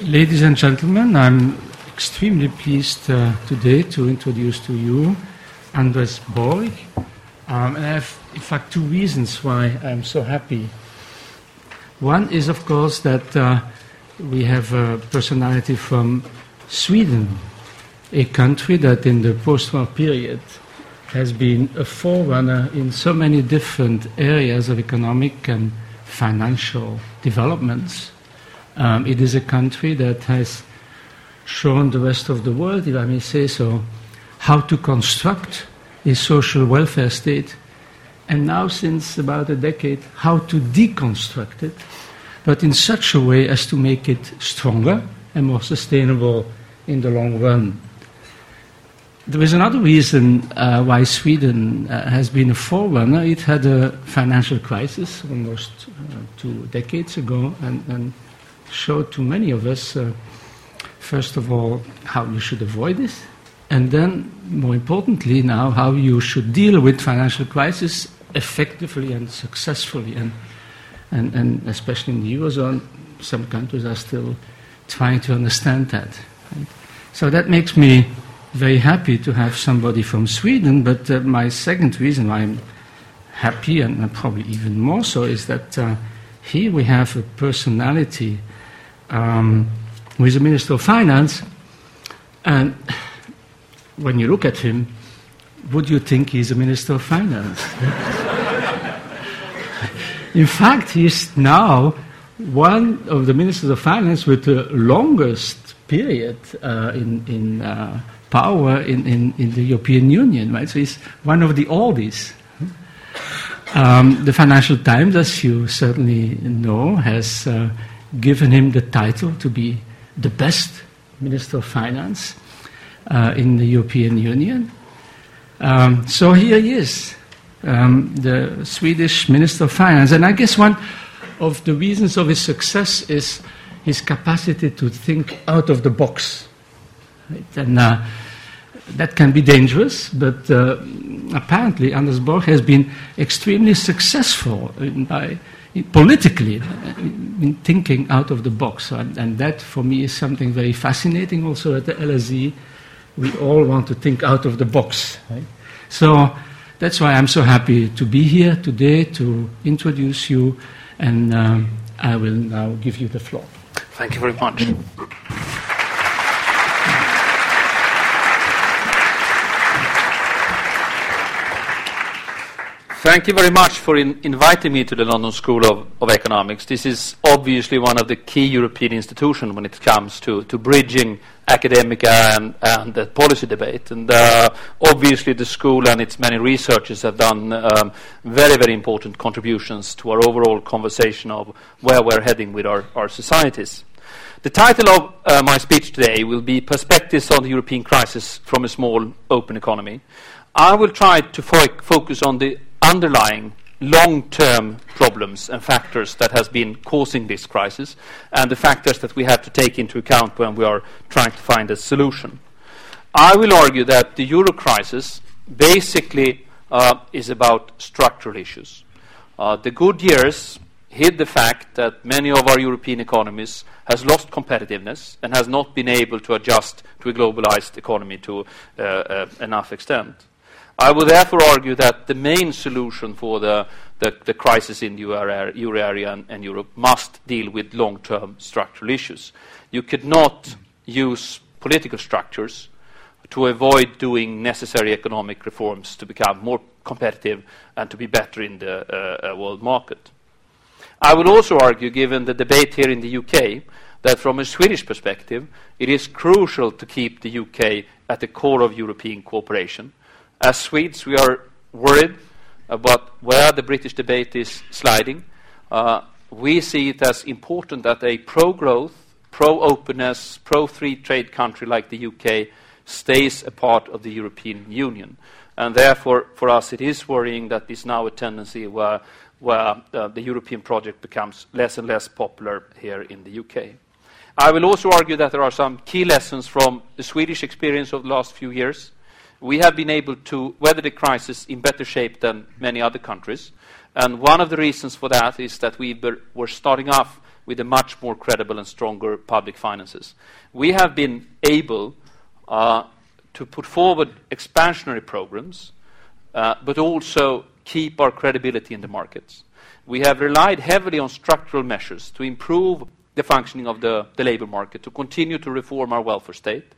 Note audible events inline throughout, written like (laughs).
Ladies and gentlemen, I'm extremely pleased uh, today to introduce to you Anders Borg. Um, and I have, in fact, two reasons why I'm so happy. One is, of course, that uh, we have a personality from Sweden, a country that in the post war period has been a forerunner in so many different areas of economic and financial developments. Um, it is a country that has shown the rest of the world, if I may say so, how to construct a social welfare state, and now, since about a decade, how to deconstruct it, but in such a way as to make it stronger and more sustainable in the long run. There is another reason uh, why Sweden uh, has been a forerunner. It had a financial crisis almost uh, two decades ago and, and, showed to many of us, uh, first of all, how you should avoid this, and then, more importantly, now, how you should deal with financial crisis effectively and successfully. And, and, and especially in the Eurozone, some countries are still trying to understand that. Right? So that makes me very happy to have somebody from Sweden, but uh, my second reason why I'm happy, and probably even more so, is that uh, here we have a personality um, who is a Minister of Finance, and when you look at him, would you think he's a Minister of Finance? (laughs) In fact, he's now one of the Ministers of Finance with the longest period uh, in, in uh, power in, in, in, the European Union, right? So he's one of the oldies. Um, the Financial Times, as you certainly know, has uh, given him the title to be the best Minister of Finance uh, in the European Union. Um, so here he is, um, the Swedish Minister of Finance. And I guess one of the reasons of his success is his capacity to think out of the box. Right? And uh, that can be dangerous, but uh, apparently Anders Borg has been extremely successful in, by, politically in thinking out of the box. And, and, that, for me, is something very fascinating also at the LSE. We all want to think out of the box. Right? So that's why I'm so happy to be here today to introduce you, and um, I will now give you the floor. Thank you very much. Thank you very much for in inviting me to the London School of, of, Economics. This is obviously one of the key European institutions when it comes to, to bridging academic and, and the policy debate. And uh, obviously, the school and its many researchers have done um, very, very important contributions to our overall conversation of where we're heading with our, our societies. The title of uh, my speech today will be Perspectives on the European Crisis from a Small Open Economy. I will try to fo focus on the underlying long-term problems and factors that has been causing this crisis and the factors that we have to take into account when we are trying to find a solution. I will argue that the euro crisis basically uh, is about structural issues. Uh, the good years hid the fact that many of our European economies has lost competitiveness and has not been able to adjust to a globalized economy to uh, uh enough extent. I would therefore argue that the main solution for the, the, the crisis in the euro area and, and Europe must deal with long-term structural issues. You could not use political structures to avoid doing necessary economic reforms to become more competitive and to be better in the uh, uh, world market. I would also argue, given the debate here in the UK, that from a Swedish perspective, it is crucial to keep the UK at the core of European cooperation as Swedes, we are worried about where the British debate is sliding. Uh, we see it as important that a pro growth, pro openness, pro free trade country like the UK stays a part of the European Union. And therefore, for us, it is worrying that there's now a tendency where, where uh, the European project becomes less and less popular here in the UK. I will also argue that there are some key lessons from the Swedish experience of the last few years we have been able to weather the crisis in better shape than many other countries. And one of the reasons for that is that we were starting off with a much more credible and stronger public finances. We have been able uh, to put forward expansionary programs, uh, but also keep our credibility in the markets. We have relied heavily on structural measures to improve the functioning of the, the labor market, to continue to reform our welfare state,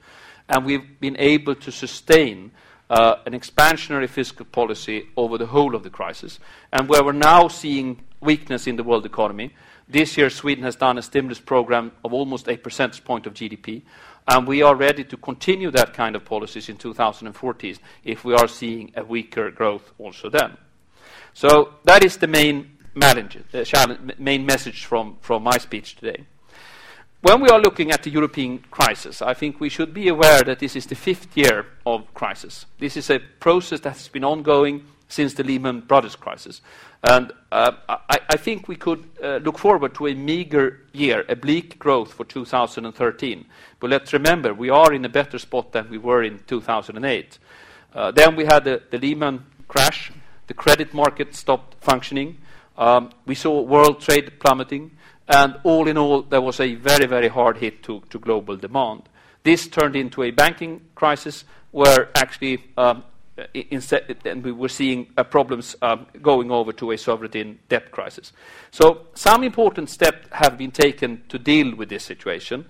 and we've been able to sustain uh, an expansionary fiscal policy over the whole of the crisis. And where we're now seeing weakness in the world economy, this year Sweden has done a stimulus program of almost a percentage point of GDP, and we are ready to continue that kind of policies in 2014 if we are seeing a weaker growth also then. So that is the main, message from my speech today. When we are looking at the European crisis, I think we should be aware that this is the fifth year of crisis. This is a process that has been ongoing since the Lehman Brothers crisis. And uh, I, I, think we could uh, look forward to a meager year, a bleak growth for 2013. But let's remember, we are in a better spot than we were in 2008. Uh, then we had the, the, Lehman crash, the credit market stopped functioning, um, we saw world trade plummeting, all in all, there was a very, very hard hit to, global demand. This turned into a banking crisis where actually um, we were seeing uh, problems um, going over to a sovereign debt crisis. So some important steps have been taken to deal with this situation.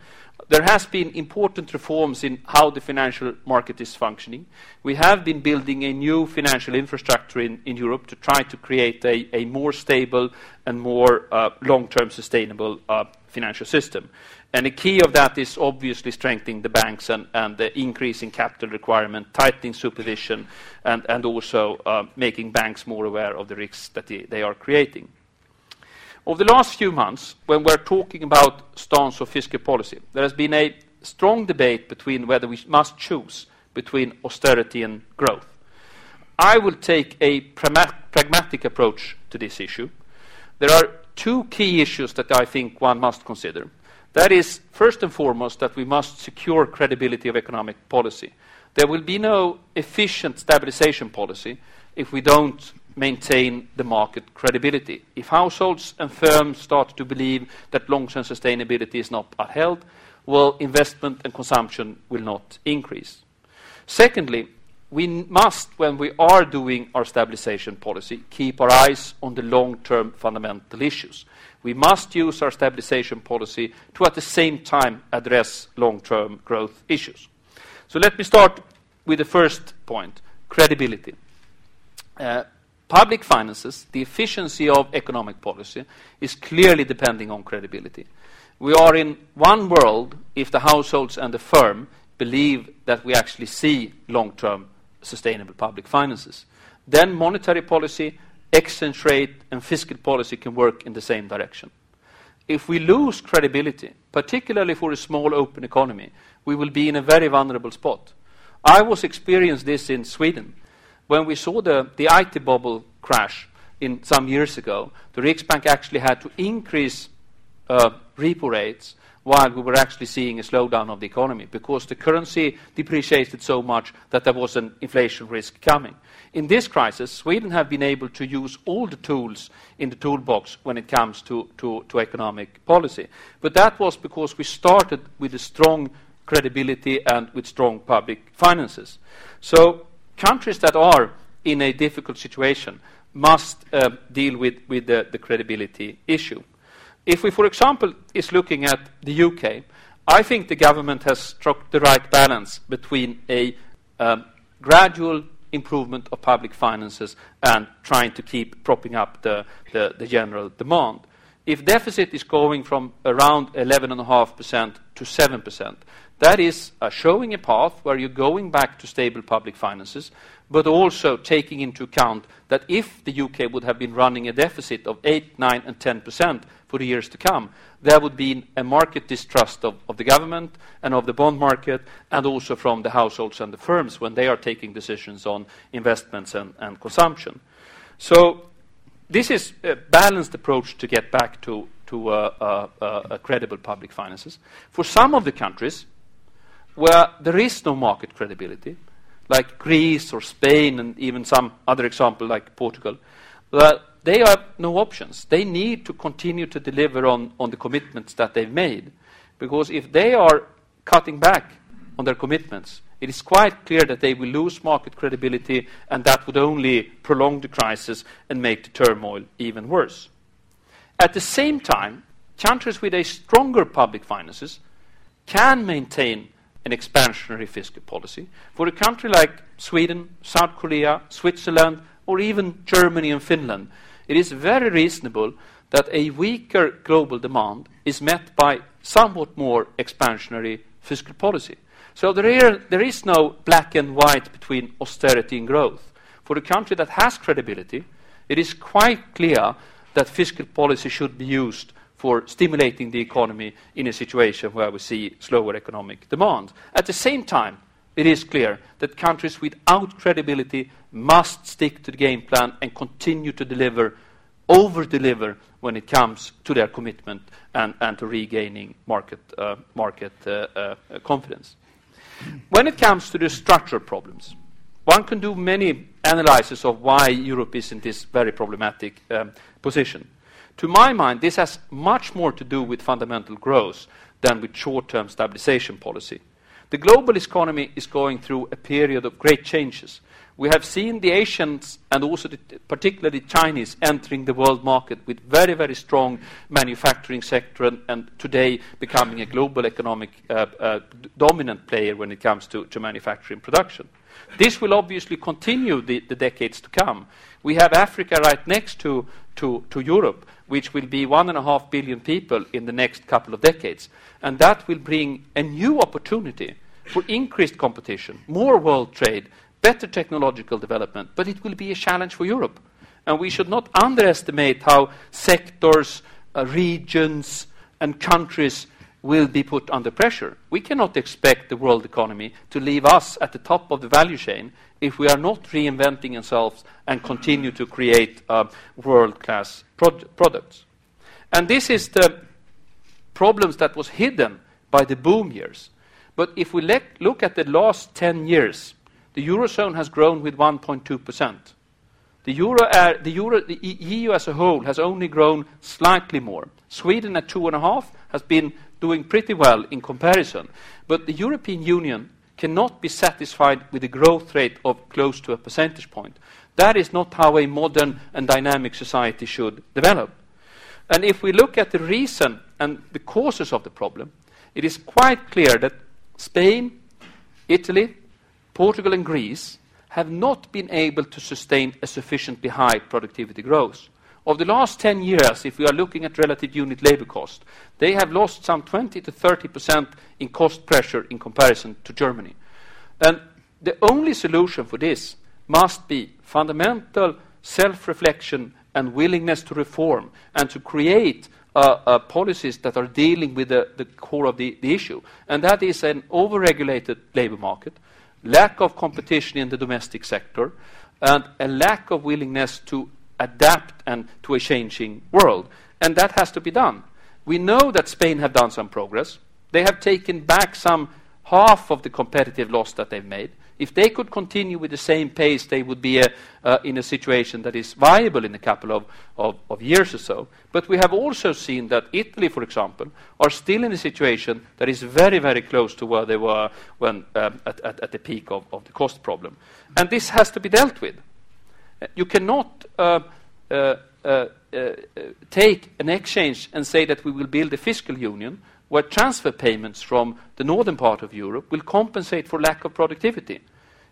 There has been important reforms in how the financial market is functioning. We have been building a new financial infrastructure in, in Europe to try to create a, a more stable and more uh, long-term sustainable uh, financial system. And the key of that is obviously strengthening the banks and, and the increasing capital requirement, tightening supervision, and, and also uh, making banks more aware of the risks that they are creating. Over the last few months, when we're talking about stance of fiscal policy, there has been a strong debate between whether we must choose between austerity and growth. I will take a pragmatic approach to this issue. There are two key issues that I think one must consider. That is, first and foremost, that we must secure credibility of economic policy. There will be no efficient stabilization policy if we don't maintain the market credibility. If households and firms start to believe that long-term sustainability is not upheld, well, investment and consumption will not increase. Secondly, we must, when we are doing our stabilization policy, keep our eyes on the long-term fundamental issues. We must use our stabilization policy to, at the same time, address long-term growth issues. So let me start with the first point, credibility. Uh, Public finances, the efficiency of economic policy, is clearly depending on credibility. We are in one world if the households and the firm believe that we actually see long-term sustainable public finances. Then monetary policy, exchange rate, and fiscal policy can work in the same direction. If we lose credibility, particularly for a small open economy, we will be in a very vulnerable spot. I was experienced this in Sweden when we saw the, the IT bubble crash in some years ago, the Riksbank actually had to increase uh, repo rates while we were actually seeing a slowdown of the economy because the currency depreciated so much that there was an inflation risk coming. In this crisis, Sweden have been able to use all the tools in the toolbox when it comes to, to, to economic policy. But that was because we started with a strong credibility and with strong public finances. So countries that are in a difficult situation must uh, deal with, with the, the, credibility issue. If we, for example, is looking at the UK, I think the government has struck the right balance between a um, gradual improvement of public finances and trying to keep propping up the, the, the general demand. If deficit is going from around 11.5% to 7%, that is showing a path where you're going back to stable public finances, but also taking into account that if the UK would have been running a deficit of 8, 9, and 10% for the years to come, there would be a market distrust of, the government and of the bond market, and also from the households and the firms when they are taking decisions on investments and, consumption. So this is a balanced approach to get back to, credible public finances. For some of the countries, where there is no market credibility, like Greece or Spain and even some other example like Portugal, that they have no options. They need to continue to deliver on, on the commitments that they've made. Because if they are cutting back on their commitments, it is quite clear that they will lose market credibility, and that would only prolong the crisis and make the turmoil even worse. At the same time, countries with a stronger public finances can maintain an expansionary fiscal policy. For a country like Sweden, South Korea, Switzerland, or even Germany and Finland, it is very reasonable that a weaker global demand is met by somewhat more expansionary fiscal policy. So there, there is no black and white between austerity and growth. For a country that has credibility, it is quite clear that fiscal policy should be used for stimulating the economy in a situation where we see slower economic demand. At the same time, it is clear that countries without credibility must stick to the game plan and continue to deliver, over deliver when it comes to their commitment and, and to regaining market, uh, market uh, uh, confidence. When it comes to the structural problems, one can do many analyses of why Europe is in this very problematic um, position. To my mind, this has much more to do with fundamental growth than with short term stabilization policy. The global economy is going through a period of great changes. We have seen the Asians and also the, particularly Chinese entering the world market with very, very strong manufacturing sector and, and today becoming a global economic uh, uh, dominant player when it comes to, to manufacturing production. This will obviously continue the, the, decades to come. We have Africa right next to, to, to Europe, which will be one and a half billion people in the next couple of decades. And that will bring a new opportunity for increased competition, more world trade, better technological development, but it will be a challenge for Europe. And we should not underestimate how sectors, uh, regions, and countries will be put under pressure. We cannot expect the world economy to leave us at the top of the value chain if we are not reinventing ourselves and continue to create uh, world class prod- products. And this is the problems that was hidden by the boom years. But if we look at the last 10 years, the Eurozone has grown with 1.2%. The, Euro, uh, the, Euro, the EU as a whole has only grown slightly more. Sweden at 2.5 has been doing pretty well in comparison. But the European Union cannot be satisfied with a growth rate of close to a percentage point. That is not how a modern and dynamic society should develop. And if we look at the reason and the causes of the problem, it is quite clear that Spain, Italy, Portugal, and Greece have not been able to sustain a sufficiently high productivity growth. Of the last 10 years, if we are looking at relative unit labor cost, they have lost some 20 to 30 percent in cost pressure in comparison to Germany. And the only solution for this must be fundamental self reflection and willingness to reform and to create uh, uh, policies that are dealing with the, the core of the, the, issue. And that is an overregulated labor market, lack of competition in the domestic sector, and a lack of willingness to adapt and to a changing world. And that has to be done. We know that Spain have done some progress. They have taken back some half of the competitive loss that they've made. If they could continue with the same pace, they would be a, uh, in a situation that is viable in a couple of, of, of, years or so. But we have also seen that Italy, for example, are still in a situation that is very, very close to where they were when, um, at, at, at, the peak of, of the cost problem. And this has to be dealt with. You cannot uh, uh, uh, take an exchange and say that we will build a fiscal union where transfer payments from the northern part of Europe will compensate for lack of productivity.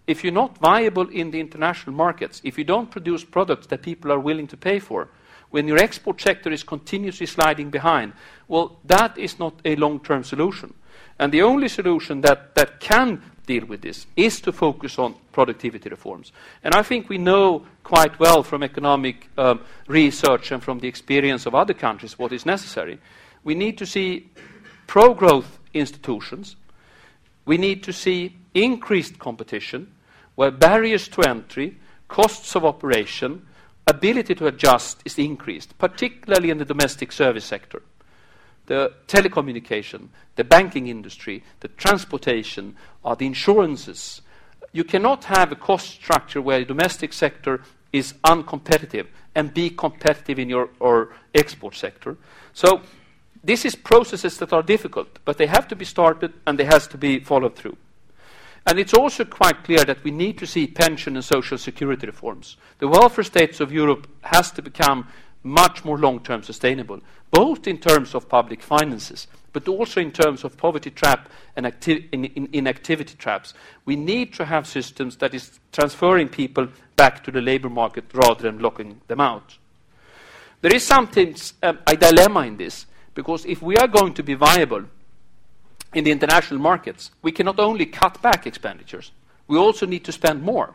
If you're not viable in the international markets, if you don't produce products that people are willing to pay for, when your export sector is continuously sliding behind, well, that is not a long term solution. And the only solution that, that can deal with this is to focus on productivity reforms. And I think we know quite well from economic um, research and from the experience of other countries what is necessary. We need to see pro growth institutions. We need to see increased competition where barriers to entry, costs of operation, ability to adjust is increased, particularly in the domestic service sector the telecommunication, the banking industry, the transportation, or the insurances. You cannot have a cost structure where the domestic sector is uncompetitive and be competitive in your or export sector. So this is processes that are difficult, but they have to be started and they has to be followed through. And it's also quite clear that we need to see pension and social security reforms. The welfare states of Europe has to become much more long-term sustainable, both in terms of public finances, but also in terms of poverty trap and acti- in, in, inactivity traps. We need to have systems that is transferring people back to the labor market rather than locking them out. There is something, um, a dilemma in this, because if we are going to be viable in the international markets, we can not only cut back expenditures, we also need to spend more.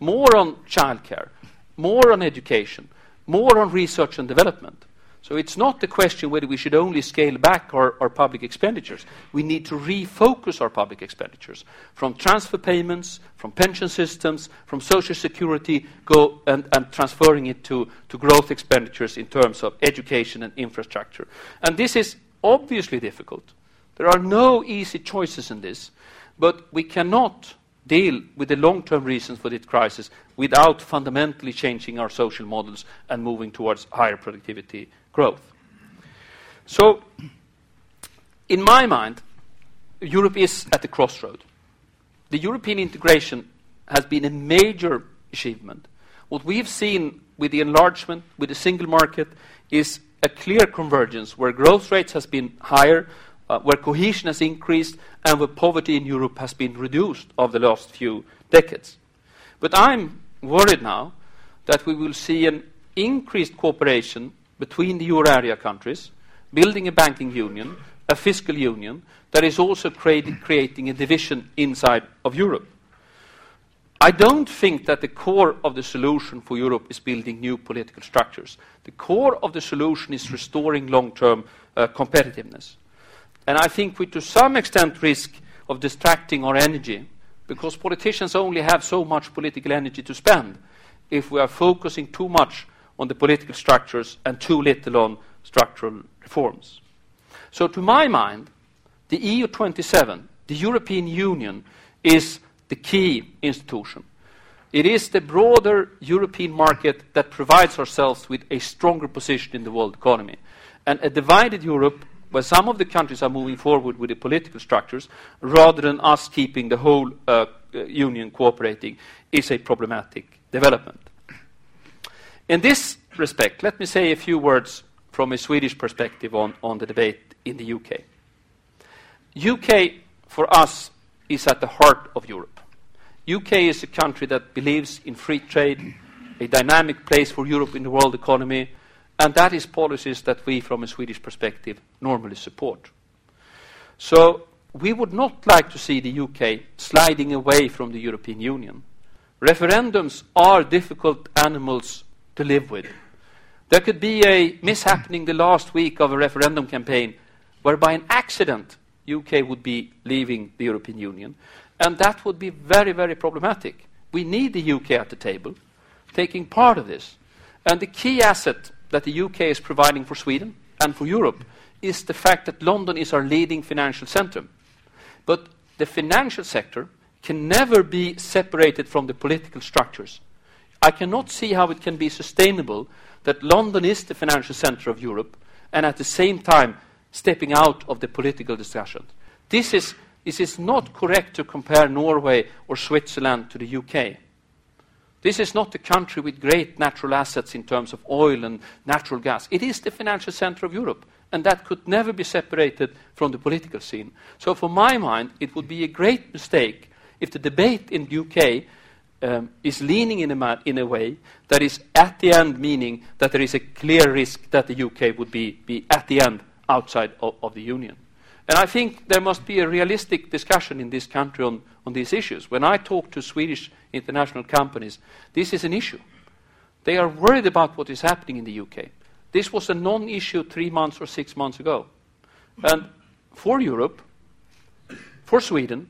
More on childcare, more on education, more on research and development. So it's not the question whether we should only scale back our, our, public expenditures. We need to refocus our public expenditures from transfer payments, from pension systems, from social security, go and, and transferring it to, to growth expenditures in terms of education and infrastructure. And this is obviously difficult. There are no easy choices in this, but we cannot deal with the long-term reasons for this crisis without fundamentally changing our social models and moving towards higher productivity growth. So, in my mind, Europe is at the crossroad. The European integration has been a major achievement. What we've seen with the enlargement, with the single market, is a clear convergence where growth rates has been higher, uh, where cohesion has increased and where poverty in Europe has been reduced over the last few decades. But I'm worried now that we will see an increased cooperation between the euro area countries, building a banking union, a fiscal union that is also creating, a division inside of Europe. I don't think that the core of the solution for Europe is building new political structures. The core of the solution is restoring long term uh, competitiveness. And I think we, to some extent, risk of distracting our energy because politicians only have so much political energy to spend if we are focusing too much on the political structures and too little on structural reforms. So, to my mind, the EU 27, the European Union, is the key institution. It is the broader European market that provides ourselves with a stronger position in the world economy. And a divided Europe where some of the countries are moving forward with the political structures rather than us keeping the whole uh, uh, union cooperating is a problematic development. In this respect, let me say a few words from a Swedish perspective on, on the debate in the UK. UK, for us, is at the heart of Europe. UK is a country that believes in free trade, a dynamic place for Europe in the world economy, and that is policies that we, from a Swedish perspective, normally support. So we would not like to see the UK sliding away from the European Union. Referendums are difficult animals to live with. There could be a mishappening the last week of a referendum campaign where by an accident UK would be leaving the European Union. And that would be very, very problematic. We need the UK at the table, taking part of this. And the key asset that the UK is providing for Sweden and for Europe is the fact that London is our leading financial centre. But the financial sector can never be separated from the political structures. I cannot see how it can be sustainable that London is the financial centre of Europe and at the same time stepping out of the political discussion. This is, this is not correct to compare Norway or Switzerland to the UK. This is not a country with great natural assets in terms of oil and natural gas. It is the financial center of Europe, and that could never be separated from the political scene. So, for my mind, it would be a great mistake if the debate in the UK um, is leaning in a, in a way that is at the end meaning that there is a clear risk that the UK would be, be at the end outside of, of the Union. And I think there must be a realistic discussion in this country on, on these issues. When I talk to Swedish international companies, this is an issue. They are worried about what is happening in the UK. This was a non issue three months or six months ago. And for Europe, for Sweden,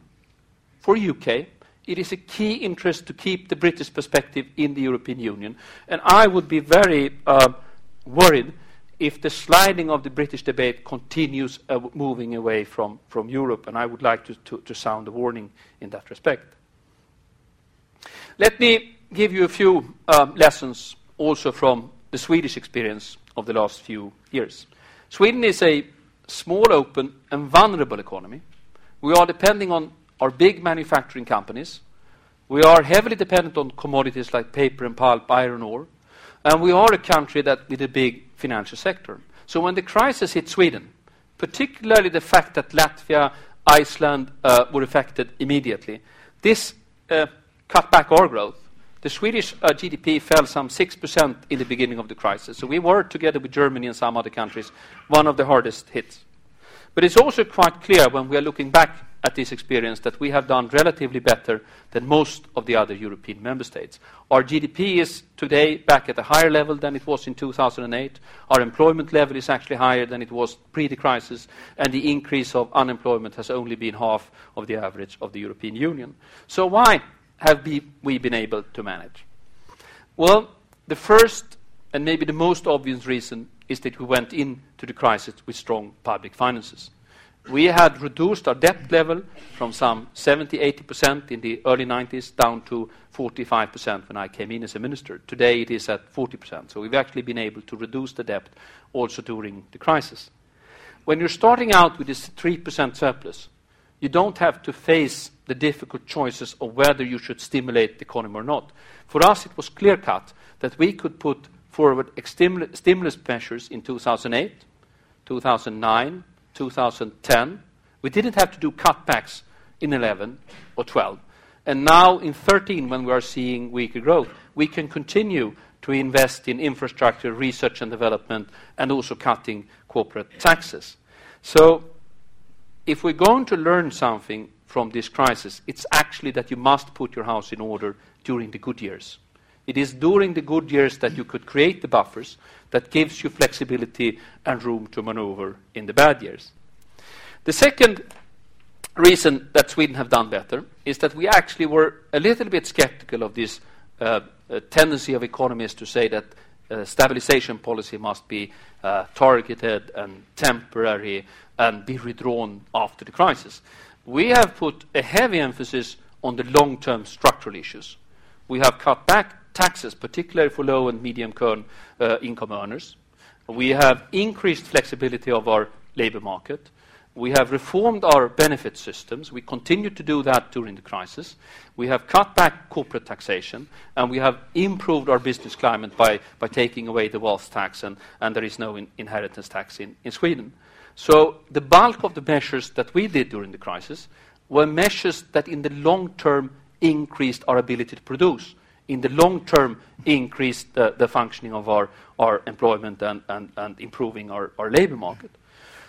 for UK, it is a key interest to keep the British perspective in the European Union. And I would be very uh, worried if the sliding of the British debate continues uh, moving away from, from Europe, and I would like to, to, to sound a warning in that respect. Let me give you a few um, lessons also from the Swedish experience of the last few years. Sweden is a small, open, and vulnerable economy. We are depending on our big manufacturing companies. We are heavily dependent on commodities like paper and pulp, iron ore. And we are a country that with a big financial sector. So when the crisis hit Sweden, particularly the fact that Latvia, Iceland uh, were affected immediately, this uh, cut back our growth. The Swedish uh, GDP fell some 6% in the beginning of the crisis. So we were, together with Germany and some other countries, one of the hardest hits. But it's also quite clear when we are looking back at this experience that we have done relatively better than most of the other European member states. Our GDP is today back at a higher level than it was in 2008. Our employment level is actually higher than it was pre the crisis, and the increase of unemployment has only been half of the average of the European Union. So, why have we been able to manage? Well, the first and maybe the most obvious reason is that we went into the crisis with strong public finances. We had reduced our debt level from some 70, 80% in the early 90s down to 45% when I came in as a minister. Today it is at 40%. So we've actually been able to reduce the debt also during the crisis. When you're starting out with this 3% surplus, you don't have to face the difficult choices of whether you should stimulate the economy or not. For us, it was clear cut that we could put forward stimulus measures in 2008, 2009, 2010. We didn't have to do cutbacks in 11 or 12. And now in 13, when we are seeing weaker growth, we can continue to invest in infrastructure, research and development, and also cutting corporate taxes. So if we're going to learn something from this crisis, it's actually that you must put your house in order during the good years. It is during the good years that you could create the buffers that gives you flexibility and room to maneuver in the bad years. The second reason that Sweden have done better is that we actually were a little bit skeptical of this uh, uh, tendency of economists to say that uh, stabilization policy must be uh, targeted and temporary and be redrawn after the crisis. We have put a heavy emphasis on the long-term structural issues. We have cut back taxes, particularly for low and medium uh, income earners. We have increased flexibility of our labor market. We have reformed our benefit systems. We continue to do that during the crisis. We have cut back corporate taxation, and we have improved our business climate by, by taking away the wealth tax, and, and there is no in, inheritance tax in, in Sweden. So the bulk of the measures that we did during the crisis were measures that in the long term increased our ability to produce in the long term increased the, the functioning of our, our employment and, and, and improving our, our labor market.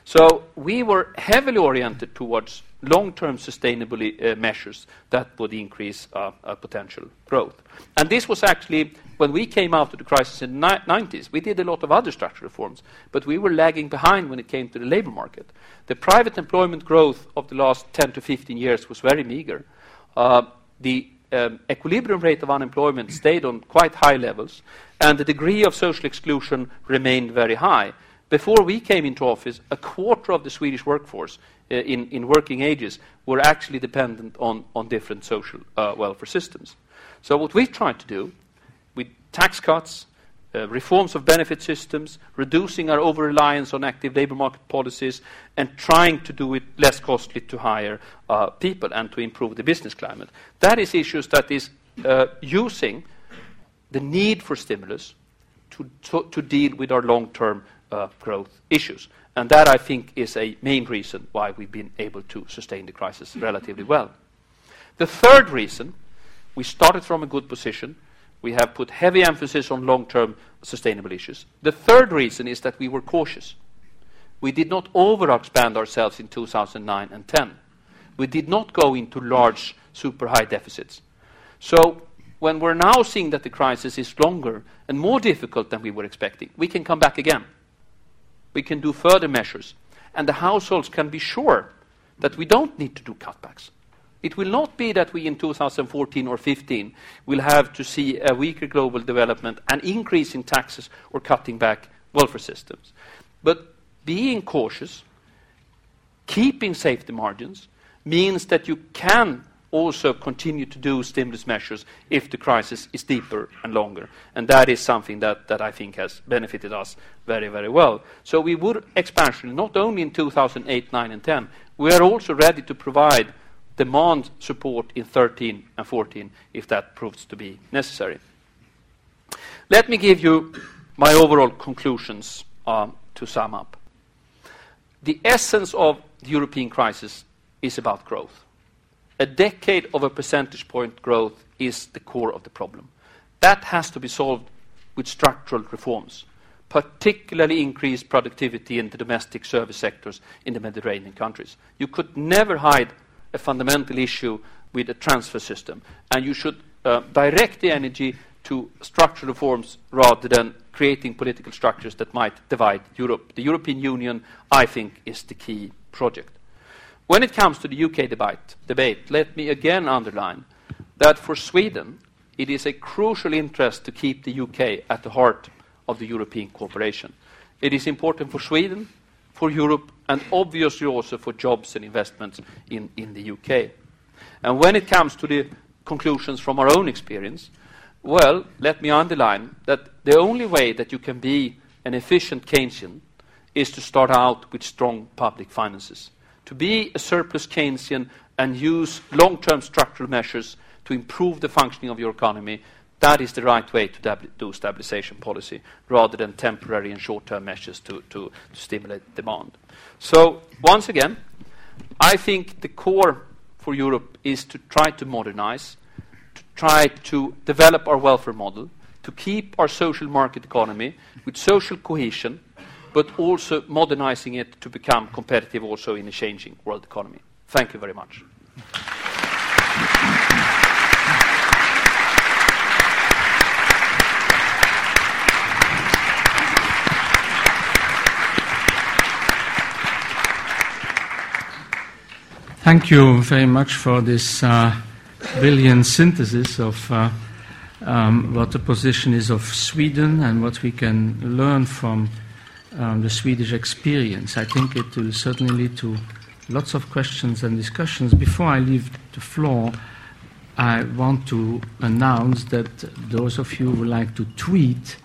So we were heavily oriented towards long-term sustainable uh, measures that would increase uh, uh, potential growth. And this was actually, when we came out of the crisis in the 90s, we did a lot of other structural reforms, but we were lagging behind when it came to the labor market. The private employment growth of the last 10 to 15 years was very meager. The um, equilibrium rate of unemployment stayed on quite high levels, and the degree of social exclusion remained very high. Before we came into office, a quarter of the Swedish workforce uh, in, in working ages were actually dependent on, on different social uh, welfare systems. So, what we've tried to do with tax cuts, uh, reforms of benefit systems, reducing our over reliance on active labor market policies, and trying to do it less costly to hire uh, people and to improve the business climate. That is issues that is uh, using the need for stimulus to, to, to deal with our long term uh, growth issues. And that, I think, is a main reason why we've been able to sustain the crisis relatively well. The third reason, we started from a good position we have put heavy emphasis on long-term sustainable issues. The third reason is that we were cautious. We did not overexpand ourselves in 2009 and 10. We did not go into large, super high deficits. So when we're now seeing that the crisis is longer and more difficult than we were expecting, we can come back again. We can do further measures. And the households can be sure that we don't need to do cutbacks. It will not be that we in 2014 or 15 will have to see a weaker global development, an increase in taxes, or cutting back welfare systems. But being cautious, keeping safety margins, means that you can also continue to do stimulus measures if the crisis is deeper and longer. And that is something that, I think has benefited us very, very well. So we would expansion not only in 2008, 9, and 10, we are also ready to provide demand support in 13 and 14 if that proves to be necessary. Let me give you my overall conclusions um, to sum up. The essence of the European crisis is about growth. A decade of a percentage point growth is the core of the problem. That has to be solved with structural reforms, particularly increased productivity in the domestic service sectors in the Mediterranean countries. You could never hide a fundamental issue with a transfer system, and you should uh, direct the energy to structural reforms rather than creating political structures that might divide Europe. The European Union, I think, is the key project. When it comes to the UK debate, debate, let me again underline that for Sweden, it is a crucial interest to keep the UK at the heart of the European cooperation. It is important for Sweden, for Europe, and obviously also for jobs and investments in, in the UK. And when it comes to the conclusions from our own experience, well, let me underline that the only way that you can be an efficient Keynesian is to start out with strong public finances. To be a surplus Keynesian and use long term structural measures to improve the functioning of your economy, that is the right way to do stabilization policy rather than temporary and short term measures to, to, to stimulate demand. So, once again, I think the core for Europe is to try to modernize to try to develop our welfare model, to keep our social market economy with social cohesion, but also modernizing it to become competitive also in a changing world economy. Thank you very much. Thank you very much for this uh, brilliant synthesis of uh, um, what the position is of Sweden and what we can learn from um, the Swedish experience. I think it will certainly lead to lots of questions and discussions. Before I leave the floor, I want to announce that those of you who would like to tweet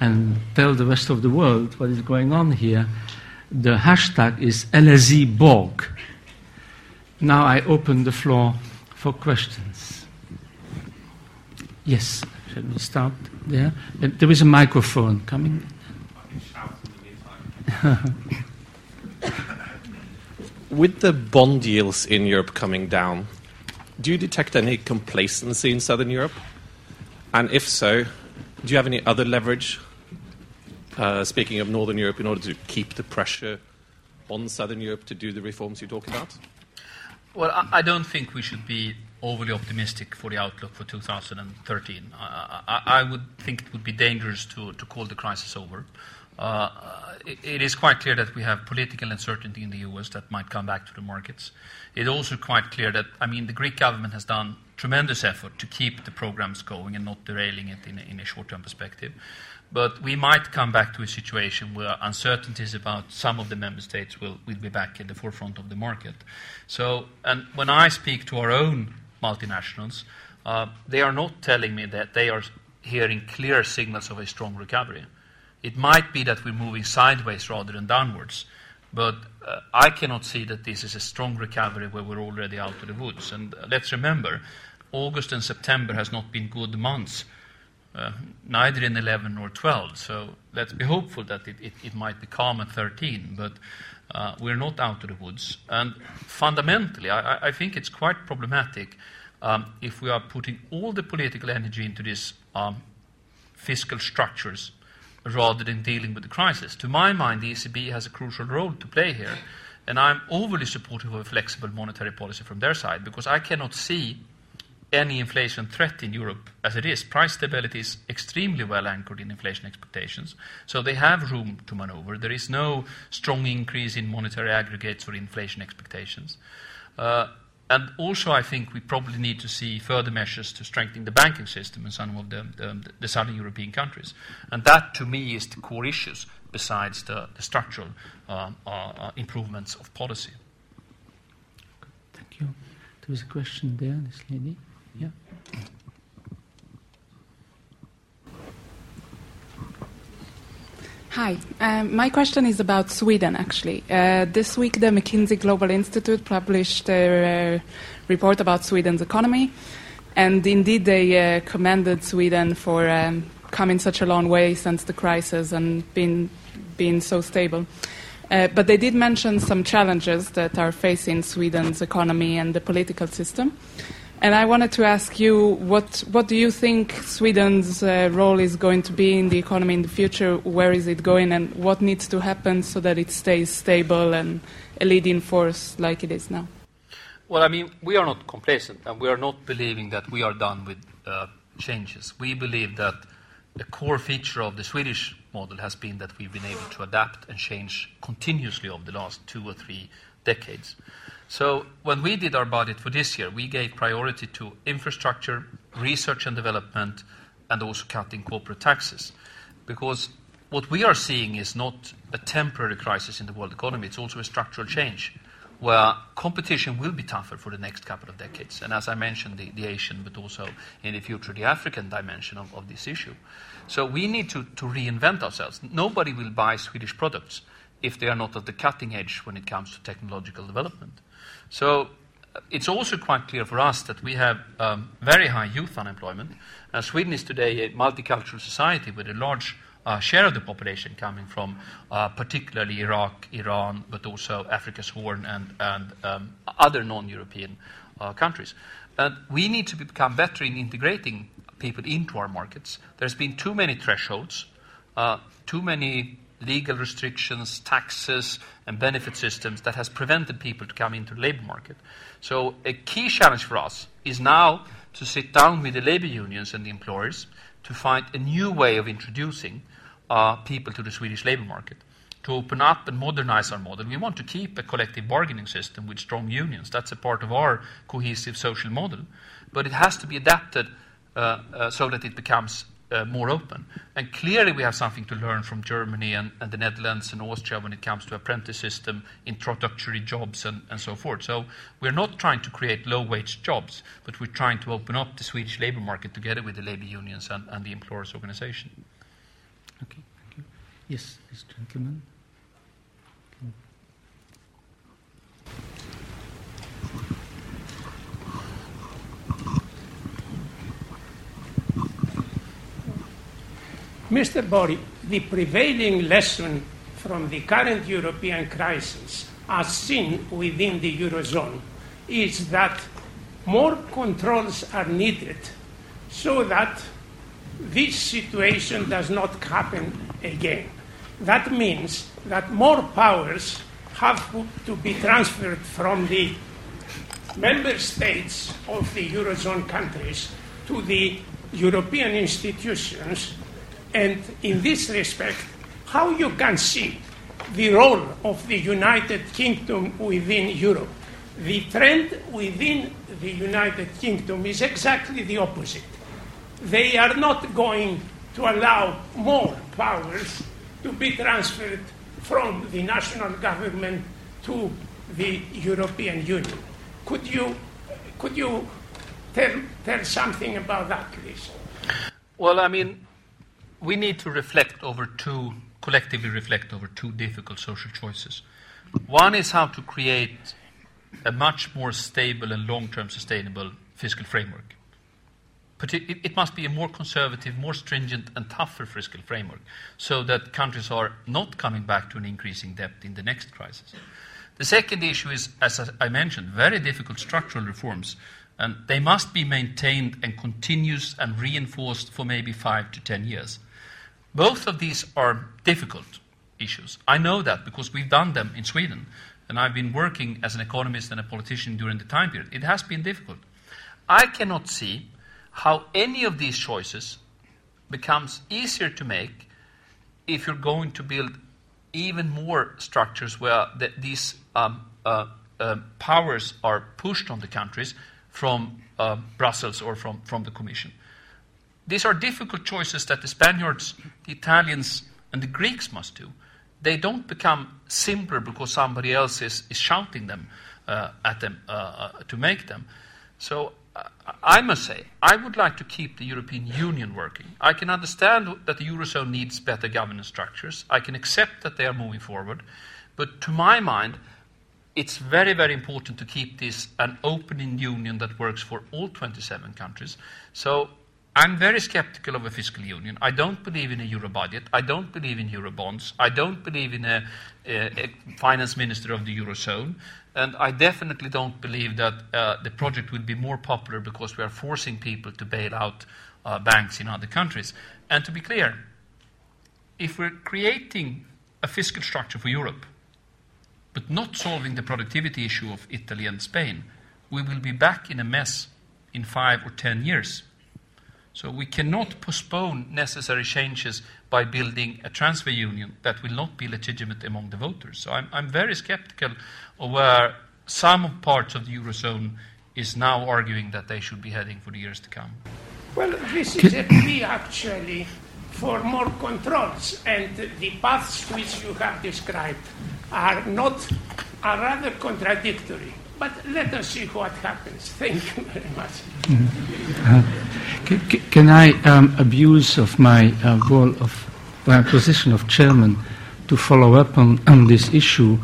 and tell the rest of the world what is going on here, the hashtag is LSE Now I open the floor for questions. Yes, shall we start there? There is a microphone coming. (laughs) With the bond yields in Europe coming down, do you detect any complacency in Southern Europe? And if so, do you have any other leverage, uh, speaking of Northern Europe, in order to keep the pressure on Southern Europe to do the reforms you talk about? Well, I, I don't think we should be overly optimistic for the outlook for 2013. I, I, I, would think it would be dangerous to, to call the crisis over. Uh, it, is quite clear that we have political uncertainty in the US that might come back to the markets. It's also quite clear that, I mean, the Greek government has done tremendous effort to keep the programs going and not derailing it in a, in a short term perspective. But we might come back to a situation where uncertainties about some of the member states will, will be back in the forefront of the market. So, and when I speak to our own multinationals, uh, they are not telling me that they are hearing clear signals of a strong recovery. It might be that we're moving sideways rather than downwards, but uh, I cannot see that this is a strong recovery where we're already out of the woods. And uh, let's remember, August and September has not been good months uh, neither in 11 nor 12. So let's be hopeful that it, it, it might be calm at 13, but uh, we're not out of the woods. And fundamentally, I, I think it's quite problematic um, if we are putting all the political energy into these um, fiscal structures rather than dealing with the crisis. To my mind, the ECB has a crucial role to play here. And I'm overly supportive of a flexible monetary policy from their side because I cannot see any inflation threat in Europe as it is. Price stability is extremely well anchored in inflation expectations, so they have room to maneuver. There is no strong increase in monetary aggregates or inflation expectations. Uh, and also, I think we probably need to see further measures to strengthen the banking system in some of the, the, the southern European countries. And that, to me, is the core issues besides the, the structural uh, uh, improvements of policy. Thank you. There was a question there, this lady. Yeah. Hi, um, my question is about Sweden actually. Uh, this week, the McKinsey Global Institute published their uh, report about Sweden's economy, and indeed they uh, commended Sweden for um, coming such a long way since the crisis and being, being so stable. Uh, but they did mention some challenges that are facing Sweden's economy and the political system. And I wanted to ask you, what, what do you think Sweden's uh, role is going to be in the economy in the future? Where is it going, and what needs to happen so that it stays stable and a leading force like it is now? Well, I mean, we are not complacent, and we are not believing that we are done with uh, changes. We believe that the core feature of the Swedish model has been that we've been able to adapt and change continuously over the last two or three decades. So when we did our budget for this year, we gave priority to infrastructure, research and development, and also cutting corporate taxes. Because what we are seeing is not a temporary crisis in the world economy, it's also a structural change where competition will be tougher for the next couple of decades. And as I mentioned, the, the Asian, but also in the future, the African dimension of, of this issue. So we need to, to reinvent ourselves. Nobody will buy Swedish products if they are not at the cutting edge when it comes to technological development. So it's also quite clear for us that we have um, very high youth unemployment. Uh, Sweden is today a multicultural society with a large uh, share of the population coming from uh, particularly Iraq, Iran, but also Africa's Horn and, and um, other non European uh, countries. And we need to become better in integrating people into our markets. There's been too many thresholds, uh, too many legal restrictions, taxes, and benefit systems that has prevented people to come into the labor market. So a key challenge for us is now to sit down with the labor unions and the employers to find a new way of introducing uh, people to the Swedish labor market, to open up and modernize our model. We want to keep a collective bargaining system with strong unions. That's a part of our cohesive social model. But it has to be adapted uh, uh, so that it becomes uh, more open. And clearly, we have something to learn from Germany and, and, the Netherlands and Austria when it comes to apprentice system, introductory jobs, and, and so forth. So we're not trying to create low-wage jobs, but we're trying to open up the Swedish labour market together with the labour unions and, and the employers' organisation. Okay, thank you. Yes, this gentleman. Mr. Borg, the prevailing lesson from the current European crisis, as seen within the Eurozone, is that more controls are needed so that this situation does not happen again. That means that more powers have to be transferred from the member states of the Eurozone countries to the European institutions and in this respect, how you can see the role of the United Kingdom within Europe. The trend within the United Kingdom is exactly the opposite. They are not going to allow more powers to be transferred from the national government to the European Union. Could you, could you tell, tell something about that, please? Well, I mean, we need to reflect over two, collectively reflect over two difficult social choices. One is how to create a much more stable and long term sustainable fiscal framework. But it, it, must be a more conservative, more stringent, and tougher fiscal framework so that countries are not coming back to an increasing debt in the next crisis. The second issue is, as I mentioned, very difficult structural reforms and they must be maintained and continuous and reinforced for maybe five to ten years. Both of these are difficult issues. I know that because we've done them in Sweden, and I've been working as an economist and a politician during the time period. It has been difficult. I cannot see how any of these choices becomes easier to make if you're going to build even more structures where the, these um, uh, uh, powers are pushed on the countries from uh, Brussels or from, from the Commission. These are difficult choices that the Spaniards, the Italians, and the Greeks must do. They don't become simpler because somebody else is, is shouting them. uh, at them uh, uh, to make them. So uh, I must say, I would like to keep the European Union working. I can understand that the Eurozone needs better governance structures. I can accept that they are moving forward. But to my mind, it's very, very important to keep this an open union that works for all 27 countries. So I'm very skeptical of a fiscal union. I don't believe in a euro budget. I don't believe in euro bonds. I don't believe in a, a, a finance minister of the eurozone. And I definitely don't believe that uh, the project will be more popular because we are forcing people to bail out uh, banks in other countries. And to be clear, if we're creating a fiscal structure for Europe, but not solving the productivity issue of Italy and Spain, we will be back in a mess in five or ten years. So we cannot postpone necessary changes by building a transfer union that will not be legitimate among the voters. So I'm, I'm very skeptical of where some parts of the Eurozone is now arguing that they should be heading for the years to come. Well, this is a plea actually for more controls, and the paths which you have described are not are rather contradictory. But let us see what happens. (laughs) Thank you very much. Mm-hmm. Uh, can I um, abuse of my uh, role of my position of chairman to follow up on, on this issue?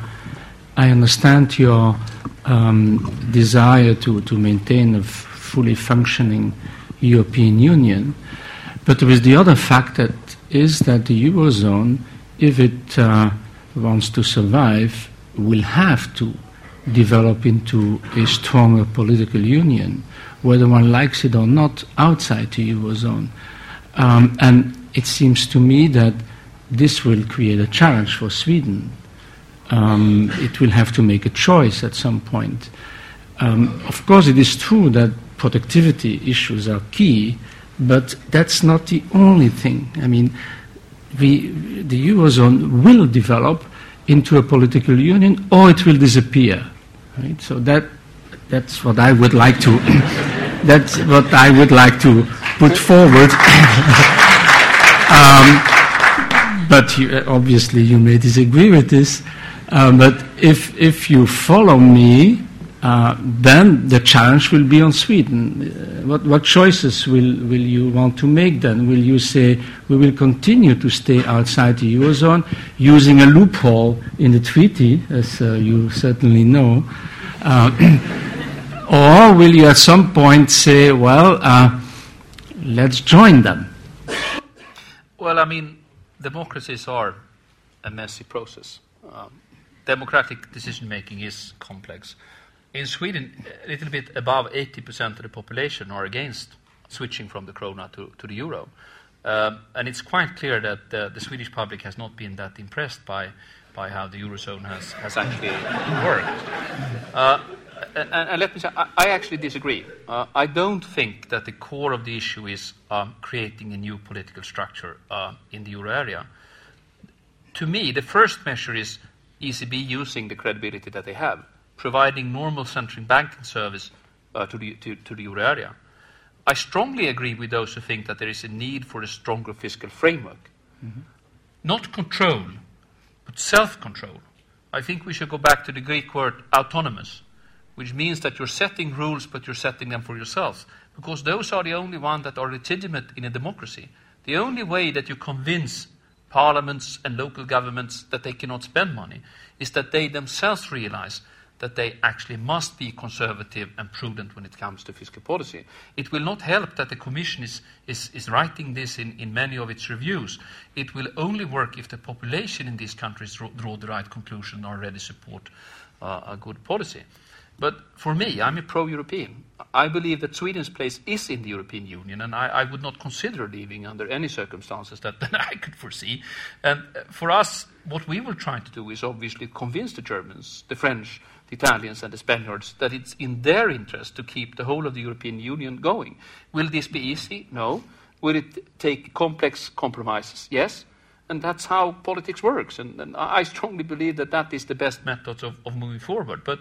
I understand your um, desire to, to maintain a f- fully functioning European Union, but with the other fact that is that the eurozone, if it uh, wants to survive, will have to develop into a stronger political union, whether one likes it or not, outside the Eurozone. Um, and it seems to me that this will create a challenge for Sweden. Um, it will have to make a choice at some point. Um, of course, it is true that productivity issues are key, but that's not the only thing. I mean, we, the Eurozone will develop into a political union or it will disappear. Right? So that, that's what I would like to, (coughs) that's what I would like to put forward. (coughs) um, but you, obviously you may disagree with this. Um, but if, if you follow me, uh, then the challenge will be on Sweden. Uh, what, what, choices will, will you want to make then? Will you say we will continue to stay outside the Eurozone using a loophole in the treaty, as uh, you certainly know? Uh, (clears throat) or will you at some point say, well, uh, let's join them? Well, I mean, democracies are a messy process. Um, democratic decision making is complex in Sweden, a little bit above 80% of the population are against switching from the krona to, to the euro. Um, and it's quite clear that uh, the Swedish public has not been that impressed by, by how the eurozone has, has actually worked. Uh, and, and, let me say, I, I actually disagree. Uh, I don't think that the core of the issue is um, creating a new political structure uh, in the euro area. To me, the first measure is ECB using the credibility that they have providing normal central banking service uh, to, the, to, to the euro area. I strongly agree with those who think that there is a need for a stronger fiscal framework. Mm-hmm. Not control, but self control. I think we should go back to the Greek word autonomous, which means that you're setting rules, but you're setting them for yourself, because those are the only ones that are legitimate in a democracy. The only way that you convince parliaments and local governments that they cannot spend money is that they themselves realize that they actually must be conservative and prudent when it comes to fiscal policy. It will not help that the Commission is, is, is writing this in, in many of its reviews. It will only work if the population in these countries draw, the right conclusion and already support uh, a good policy. But for me, I'm a pro European. I believe that Sweden's place is in the European Union, and I, I would not consider leaving under any circumstances that, (laughs) that I could foresee. And uh, for us, what we will try to do is obviously convince the Germans, the French, the Italians and the Spaniards that it's in their interest to keep the whole of the European Union going. Will this be easy? No. Will it take complex compromises? Yes. And that's how politics works. And, and I strongly believe that that is the best method of, of moving forward. But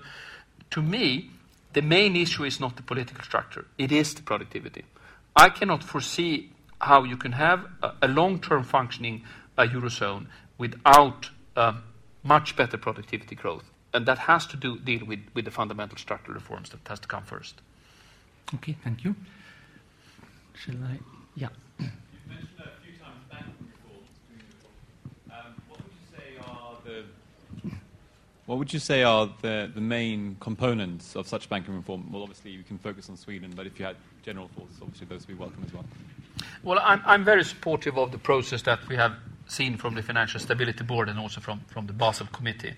to me, the main issue is not the political structure, it is the productivity. I cannot foresee how you can have a, a long term functioning uh, Eurozone without uh, much better productivity growth and that has to do, deal with, with the fundamental structural reforms that has to come first. Okay, thank you. Shall I? Yeah. You've mentioned a few times banking reform. Um, what would you say are the what would you say are the, the main components of such banking reform? Well, obviously you can focus on Sweden, but if you had general thoughts, obviously those would be welcome as well. Well, I'm, I'm very supportive of the process that we have seen from the Financial Stability Board and also from, from the Basel Committee.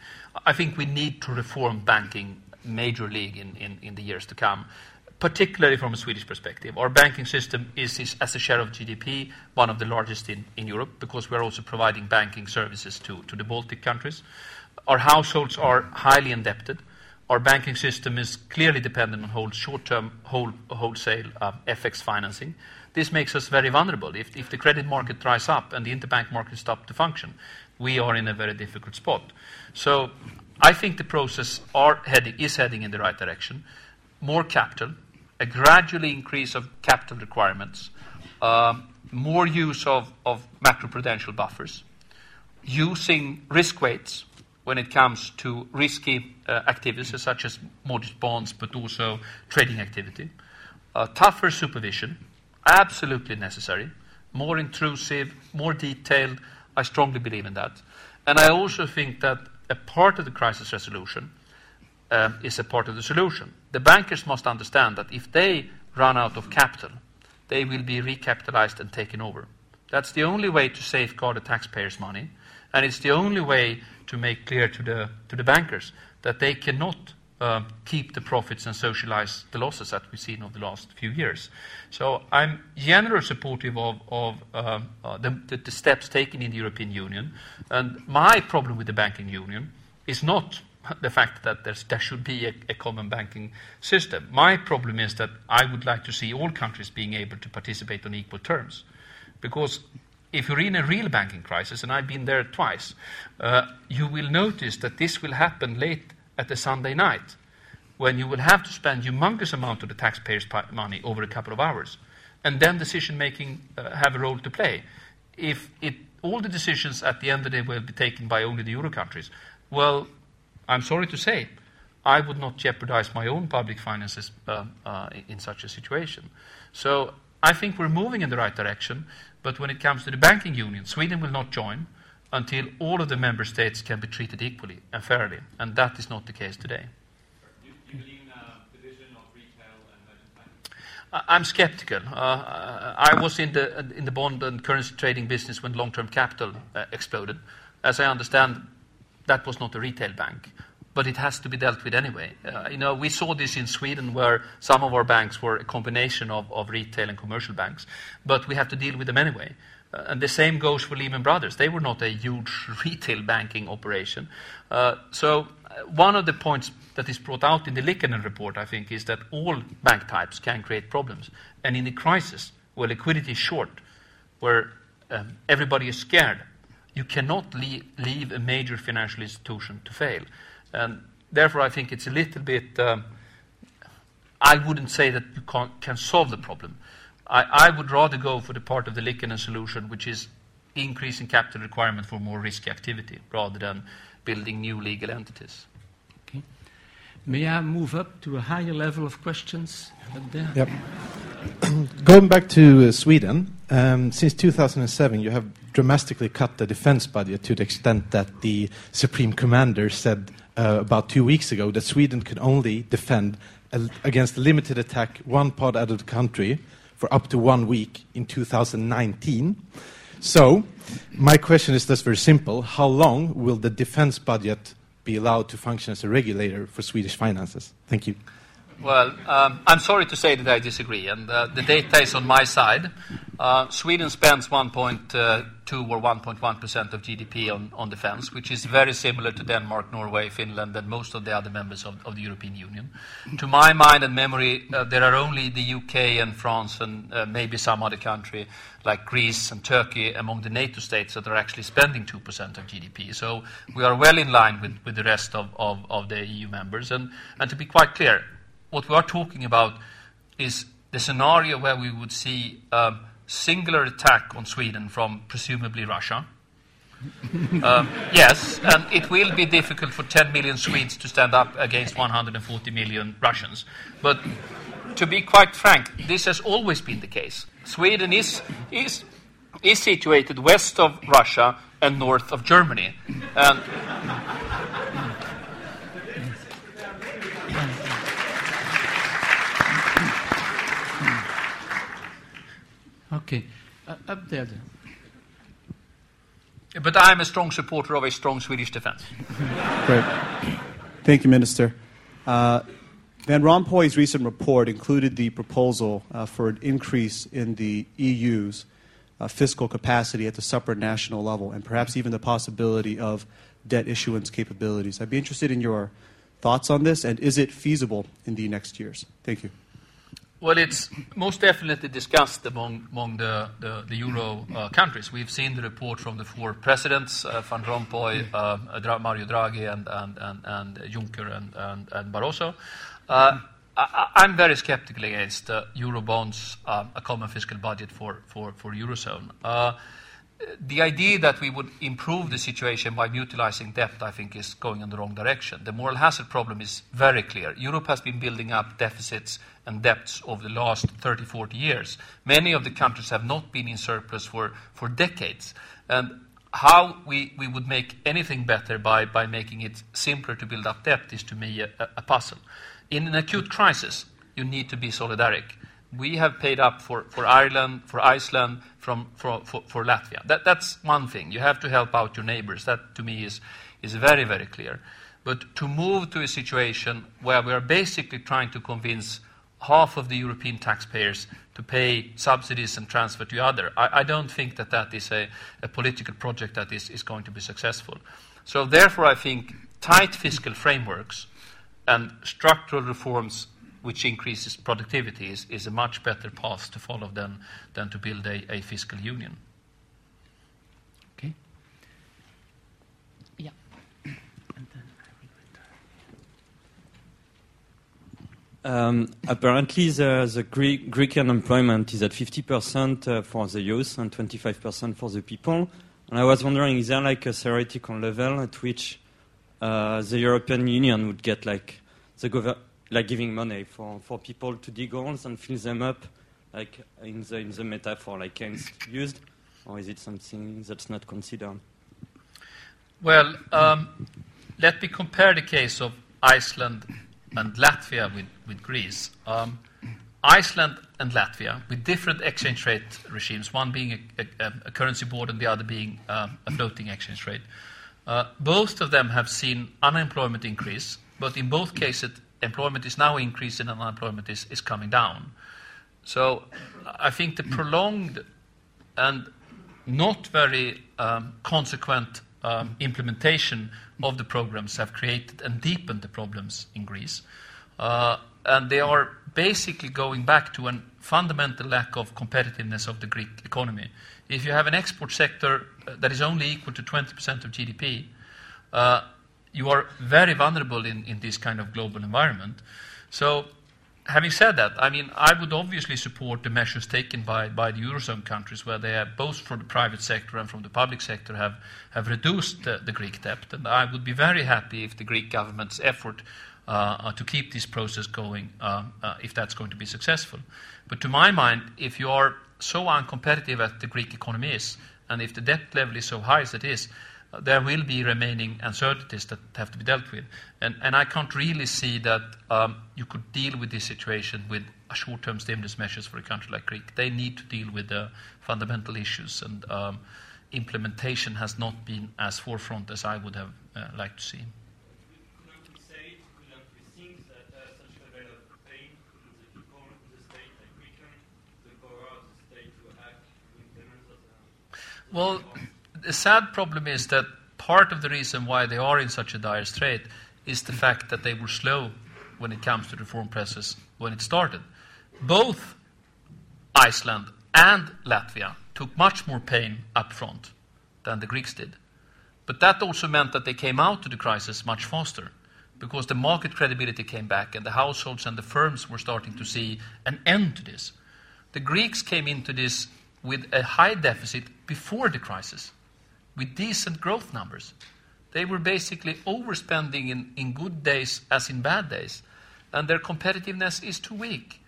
I think we need to reform banking major league in, in, in the years to come, particularly from a Swedish perspective. Our banking system is, is as a share of GDP, one of the largest in, in Europe because we're also providing banking services to, to the Baltic countries. Our households are highly indebted. Our banking system is clearly dependent on short-term wholesale uh, FX financing. This makes us very vulnerable. If, the credit market dries up and the interbank market stops to function, we are in a very difficult spot. So I think the process is heading in the right direction. More capital, a gradual increase of capital requirements, um, more use of macroprudential buffers, using risk weights when it comes to risky uh, activities such as mortgage bonds, but also trading activity. Uh, tougher supervision, absolutely necessary, more intrusive, more detailed. I strongly believe in that. And I also think that a part of the crisis resolution um, is a part of the solution. The bankers must understand that if they run out of capital, they will be recapitalized and taken over. That's the only way to safeguard the taxpayers' money, and it's the only way to make clear to the, to the bankers that they cannot um, keep the profits and socialize the losses that we've seen over the last few years. So I'm generally supportive of, of um, uh, the, the, the, steps taken in the European Union. And my problem with the banking union is not (laughs) the fact that there should be a, a, common banking system. My problem is that I would like to see all countries being able to participate on equal terms. Because if you're in a real banking crisis, and I've been there twice, uh, you will notice that this will happen late at the Sunday night when you will have to spend humongous amount of the taxpayers' money over a couple of hours, and then decision making uh, have a role to play. If it, all the decisions at the end of the day will be taken by only the euro countries, well, I'm sorry to say, I would not jeopardize my own public finances uh, uh, in such a situation. So I think we're moving in the right direction, but when it comes to the banking union, Sweden will not join until all of the member states can be treated equally and fairly, and that is not the case today. I'm skeptical. Uh, I was in the, in the bond and currency trading business when long-term capital uh, exploded. As I understand, that was not a retail bank, but it has to be dealt with anyway. Uh, you know, we saw this in Sweden where some of our banks were a combination of, of retail and commercial banks, but we have to deal with them anyway. Uh, and the same goes for Lehman Brothers. They were not a huge (laughs) retail banking operation. Uh, so uh, one of the points that is brought out in the Liikanen report, I think, is that all bank types can create problems. And in a crisis where liquidity is short, where um, everybody is scared, you cannot leave, a major financial institution to fail. And therefore, I think it's a little bit. Um, I wouldn't say that you can solve the problem, I, I would rather go for the part of the Liikanen solution, which is increasing capital requirement for more risky activity rather than building new legal entities. Okay. May I move up to a higher level of questions? Yep. (clears throat) Going back to uh, Sweden, um, since 2007, you have dramatically cut the defense budget to the extent that the Supreme Commander said uh, about two weeks ago that Sweden could only defend a, against a limited attack one part out of the country for up to one week in 2019. So, my question is just very simple. How long will the defense budget be allowed to function as a regulator for Swedish finances? Thank you. Well, um, I'm sorry to say that I disagree, and uh, the data is on my side. Uh, Sweden spends 1.2 or 1.1 percent of GDP on, on defense, which is very similar to Denmark, Norway, Finland, and most of the other members of, of the European Union. To my mind and memory, uh, there are only the UK and France and uh, maybe some other country like Greece and Turkey among the NATO states that are actually spending 2% of GDP. So we are well in line with, with the rest of, of, of the EU members. And, and to be quite clear, what we are talking about is the scenario where we would see a singular attack on Sweden from presumably Russia, (laughs) Um, yes, and it will be difficult for 10 million Swedes to stand up against 140 million Russians. But to be quite frank, this has always been the case. Sweden is, is, is situated west of Russia and north of Germany. And Okay. Uh, up there. then. But I'm a strong supporter of a strong Swedish defense. (laughs) Great. Thank you, Minister. Uh, Van Rompuy's recent report included the proposal uh, for an increase in the EU's uh, fiscal capacity at the supranational level, and perhaps even the possibility of debt issuance capabilities. I'd be interested in your thoughts on this, and is it feasible in the next years? Thank you. Well, it's most definitely discussed among, among the, the, the Euro uh, countries. We've seen the report from the four presidents, uh, Van Rompuy, uh, Mario Draghi, and, and, and, and Juncker and, and, and Barroso. Uh, I, I'm very skeptical against uh, Euro bonds, um, a common fiscal budget for, for, for Eurozone. The idea that we would improve the situation by mutualizing debt, I think, is going in the wrong direction. The moral hazard problem is very clear. Europe has been building up deficits and debts over the last 30, 40 years. Many of the countries have not been in surplus for, for decades. And how we, we would make anything better by, by making it simpler to build up debt is, to me, a, a puzzle. In an acute crisis, you need to be solidaric we have paid up for, for Ireland, for Iceland, from, for, for, for Latvia. That, that's one thing. You have to help out your neighbors. That, to me, is, is very, very clear. But to move to a situation where we are basically trying to convince half of the European taxpayers to pay subsidies and transfer to other, I, I don't think that that is a, a political project that is, is going to be successful. So therefore, I think tight fiscal frameworks and structural reforms which increases productivity is, is a much better path to follow than, than to build a, a fiscal union. Okay. Yeah. And then Um, apparently, the, the Greek, Greek unemployment is at 50% uh, for the youth and 25% for the people. And I was wondering, is there like a theoretical level at which uh, the European Union would get like the gov- like giving money for, for people to dig holes and fill them up, like in the in the metaphor like Keynes used, or is it something that's not considered? Well, um, let me compare the case of Iceland and Latvia with, with Greece. Um, Iceland and Latvia, with different exchange rate regimes, one being a, a, a currency board and the other being um, a floating exchange rate, uh, both of them have seen unemployment increase, but in both cases, employment is now increasing and unemployment is, is coming down. So I think the prolonged and not very um, consequent um, implementation of the programs have created and deepened the problems in Greece. Uh, and they are basically going back to a fundamental lack of competitiveness of the Greek economy. If you have an export sector uh, that is only equal to 20% of GDP, uh, you are very vulnerable in, in this kind of global environment. So, having said that, I mean, I would obviously support the measures taken by, by the Eurozone countries, where they have, both from the private sector and from the public sector, have, have reduced the, the Greek debt. And I would be very happy if the Greek government's effort uh, to keep this process going, uh, uh, if that's going to be successful. But to my mind, if you are so uncompetitive as the Greek economy is, and if the debt level is so high as it is, there will be remaining uncertainties that have to be dealt with. And, and I can't really see that um, you could deal with this situation with short term stimulus measures for a country like Greece. They need to deal with the fundamental issues, and um, implementation has not been as forefront as I would have uh, liked to see. Well, the sad problem is that part of the reason why they are in such a dire strait is the fact that they were slow when it comes to reform process when it started. Both Iceland and Latvia took much more pain up front than the Greeks did. But that also meant that they came out of the crisis much faster because the market credibility came back and the households and the firms were starting to see an end to this. The Greeks came into this with a high deficit before the crisis with decent growth numbers. They were basically overspending in, in good days as in bad days, and their competitiveness is too weak.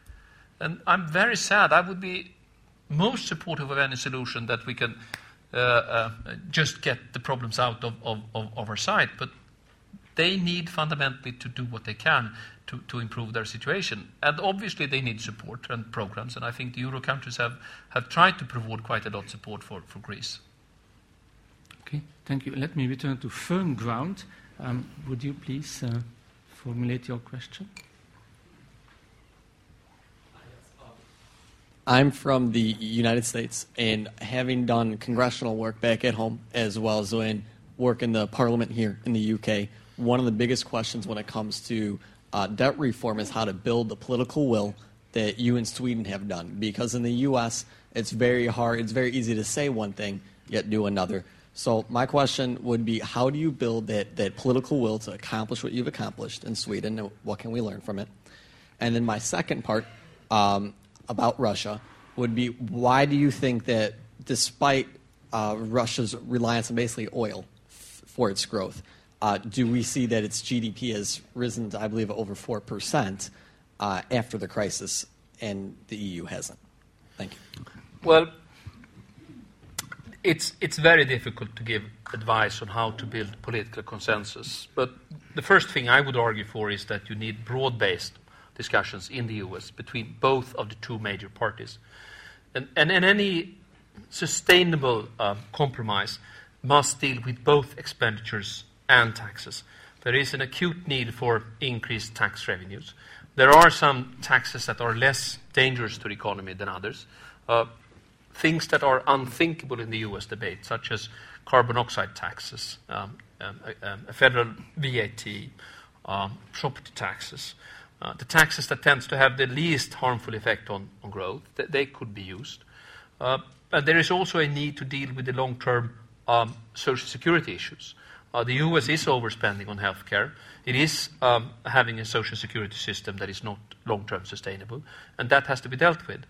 And I'm very sad. I would be most supportive of any solution that we can uh, uh, just get the problems out of, of, of, our side. But they need fundamentally to do what they can to, to improve their situation. And obviously, they need support and programs. And I think the Euro countries have, have tried to provide quite a lot of support for, for Greece. Okay, thank you. Let me return to firm ground. Um, would you please uh, formulate your question? I'm from the United States, and having done congressional work back at home, as well as doing work in the parliament here in the UK, one of the biggest questions when it comes to uh, debt reform is how to build the political will that you in Sweden have done. Because in the U.S., it's very hard, it's very easy to say one thing, yet do another. So, my question would be how do you build that, that political will to accomplish what you've accomplished in Sweden, and what can we learn from it? And then, my second part, um, about Russia would be why do you think that despite uh, Russia's reliance on basically oil f- for its growth, uh, do we see that its GDP has risen to, I believe, over 4% uh, after the crisis and the EU hasn't? Thank you. Well, it's, it's very difficult to give advice on how to build political consensus. But the first thing I would argue for is that you need broad based discussions in the US between both of the two major parties. And, and, and any sustainable uh, compromise must deal with both expenditures and taxes. There is an acute need for increased tax revenues. There are some taxes that are less dangerous to the economy than others. Uh, things that are unthinkable in the US debate, such as carbon oxide taxes, um, um, a, um, a, federal VAT, um, property taxes. Uh, the taxes that tends to have the least harmful effect on, on growth, th- they could be used. Uh, but there is also a need to deal with the long-term um, social security issues. Uh, the U.S. is overspending on healthcare. It is um, having a social security system that is not long-term sustainable, and that has to be dealt with.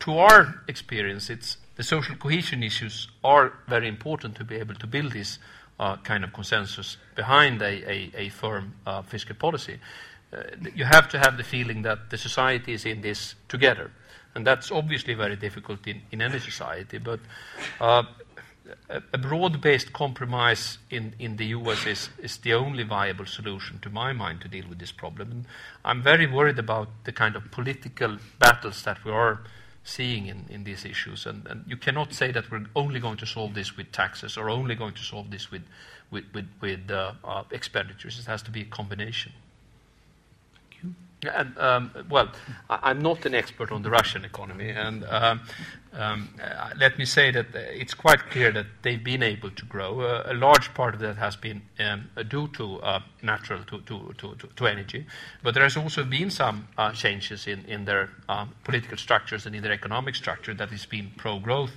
To our experience, it's the social cohesion issues are very important to be able to build this uh, kind of consensus behind a, a, a firm uh, fiscal policy uh, you have to have the feeling that the society is in this together. And that's obviously very difficult in, in any society. But uh, a, a broad based compromise in, in the US is, is the only viable solution, to my mind, to deal with this problem. And I'm very worried about the kind of political battles that we are seeing in, in these issues. And, and you cannot say that we're only going to solve this with taxes or only going to solve this with, with, with, with uh, uh, expenditures. It has to be a combination. And, um, well, I, am not an expert on the Russian economy, and um, um, uh, let me say that uh, it's quite clear that they've been able to grow. Uh, a large part of that has been um, due to uh, natural to, to, to, to, energy, but there has also been some uh, changes in, in their um, political structures and in their economic structure that has been pro-growth.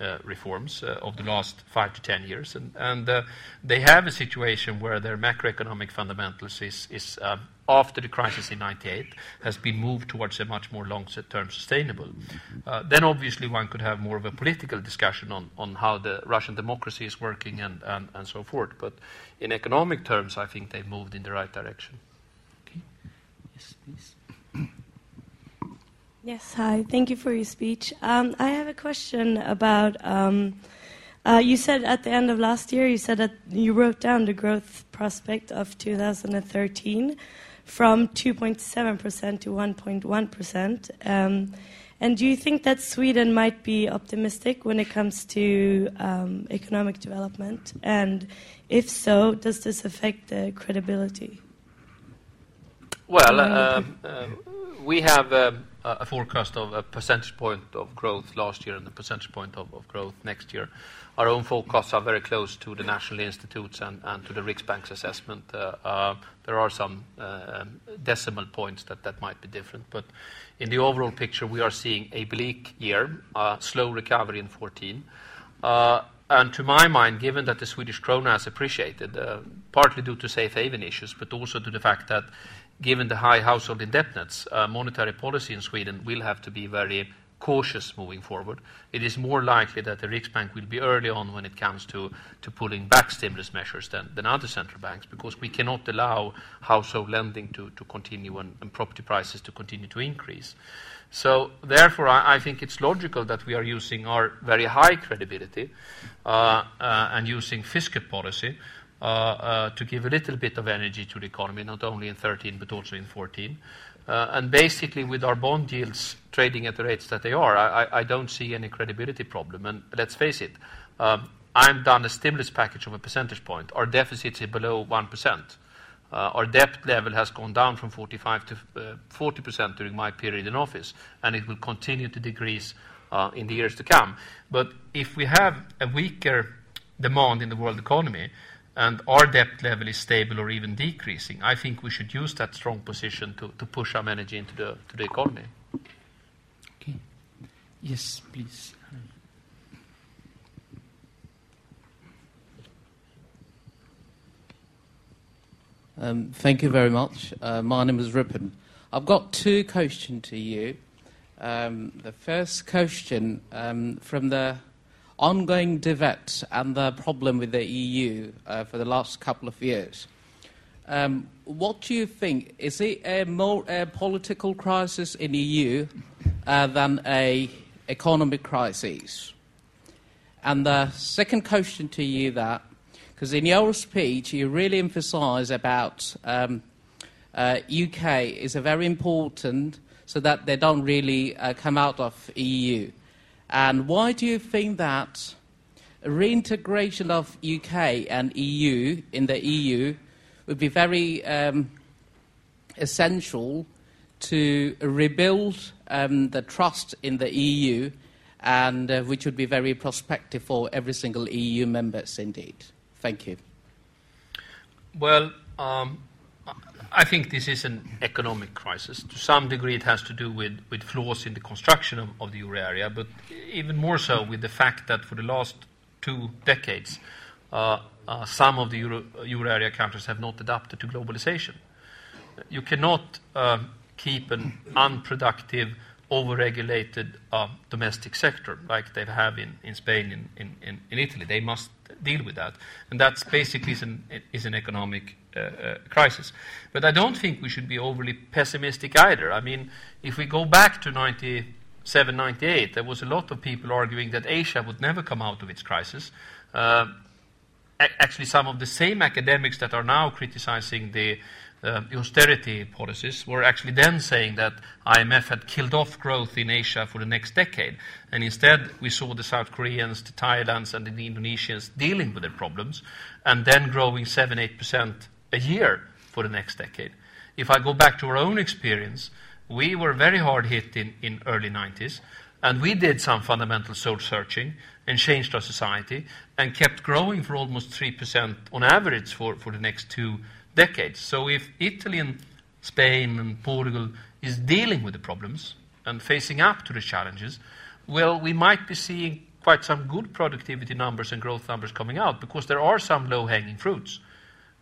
Uh, reforms uh, of the last five to ten years. And, uh, they have a situation where their macroeconomic fundamentals is, after the crisis in 98 has been moved towards a much more long-term sustainable. Then obviously one could have more of a political discussion on, how the Russian democracy is working and, so forth. But in economic terms, I think they've moved in the right direction. Okay. Yes, please. Yes, hi. Thank you for your speech. Um, I have a question about. Um, uh, you said at the end of last year, you said that you wrote down the growth prospect of 2013 from 2.7% to 1.1%. Um, and do you think that Sweden might be optimistic when it comes to um, economic development? And if so, does this affect the credibility? Well, uh, uh, we have uh, a forecast of a percentage point of growth last year and a percentage point of, growth next year. Our own forecasts are very close to the national institutes and, to the Riksbank's assessment. Uh, uh, there are some uh, decimal points that, might be different, but in the overall picture, we are seeing a bleak year, slow recovery in 14. Uh, and to my mind, given that the Swedish krona has appreciated, partly due to safe haven issues, but also to the fact that given the high household indebtedness, uh, monetary policy in Sweden will have to be very cautious moving forward. It is more likely that the Riksbank will be early on when it comes to, to pulling back stimulus measures than, than other central banks because we cannot allow household lending to, to continue and, and property prices to continue to increase. So, therefore, I, I, think it's logical that we are using our very high credibility uh, uh, and using fiscal policy to give a little bit of energy to the economy, not only in 13 but also in 14. Uh, and basically, with our bond yields trading at the rates that they are, I, don't see any credibility problem. And let's face it, um, I've done a stimulus package of a percentage point. Our deficit is below 1%. Uh, our debt level has gone down from 45 to uh, 40% during my period in office, and it will continue to decrease uh, in the years to come. But if we have a weaker demand in the world economy, and our debt level is stable or even decreasing, I think we should use that strong position to, to push some energy into the, to the economy. Okay. Yes, please. Um, thank you very much. Uh, my name is Ripon. I've got two questions to you. Um, the first question um, from the ongoing debate and the problem with the EU uh, for the last couple of years. Um, what do you think? Is it a more a political crisis in EU uh, than a economic crisis? And the second question to you that, because in your speech you really emphasise about um, uh, UK is a very important so that they don't really uh, come out of EU. And why do you think that reintegration of UK and EU in the EU would be very um, essential to rebuild um, the trust in the EU, and uh, which would be very prospective for every single EU members indeed. Thank you. Well, um, I think this is an economic crisis. To some degree, it has to do with, with flaws in the construction of, of the euro area, but even more so with the fact that for the last two decades, uh, uh, some of the euro, euro, area countries have not adapted to globalization. You cannot uh, keep an unproductive, overregulated uh, domestic sector like they have in, in Spain, in, in, in Italy. They must deal with that. And that basically is an, is an economic uh, uh, crisis. But I don't think we should be overly pessimistic either. I mean, if we go back to 97, 98, there was a lot of people arguing that Asia would never come out of its crisis. Uh, actually, some of the same academics that are now criticizing the uh, austerity policies were actually then saying that IMF had killed off growth in Asia for the next decade. And instead, we saw the South Koreans, the Thailands, and the Indonesians dealing with their problems and then growing 7 8% a year for the next decade. If I go back to our own experience, we were very hard hit in, in early 90s, and we did some fundamental soul searching and changed our society and kept growing for almost 3% on average for, for the next two decades. So if Italy and Spain and Portugal is dealing with the problems and facing up to the challenges, well, we might be seeing quite some good productivity numbers and growth numbers coming out because there are some low hanging fruits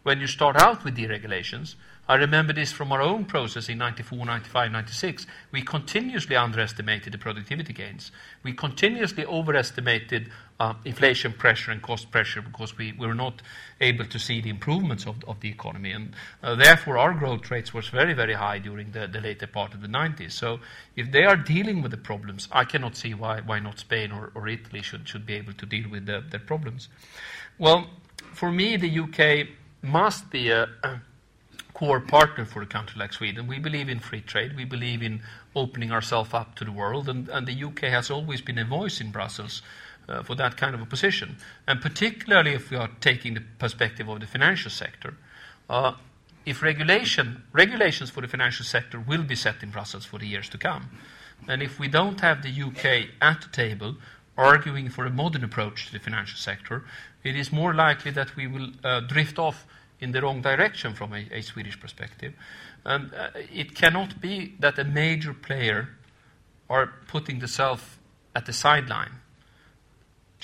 when you start out with deregulations, I remember this from our own process in 94, 95, 96. We continuously underestimated the productivity gains. We continuously overestimated uh, inflation pressure and cost pressure because we, we were not able to see the improvements of, of the economy. And uh, therefore, our growth rates was very, very high during the, the later part of the 90s. So if they are dealing with the problems, I cannot see why, why not Spain or, or Italy should, should be able to deal with the, their problems. Well, for me, the UK must be a, core partner for a country like Sweden. We believe in free trade. We believe in opening ourselves up to the world. And, and, the UK has always been a voice in Brussels uh, for that kind of a position. And particularly if we are taking the perspective of the financial sector. Uh, if regulation, regulations for the financial sector will be set in Brussels for the years to come. And if we don't have the UK at the table arguing for a modern approach to the financial sector, it is more likely that we will uh, drift off in the wrong direction from a, a Swedish perspective. And uh, it cannot be that a major player are putting themselves at the sideline.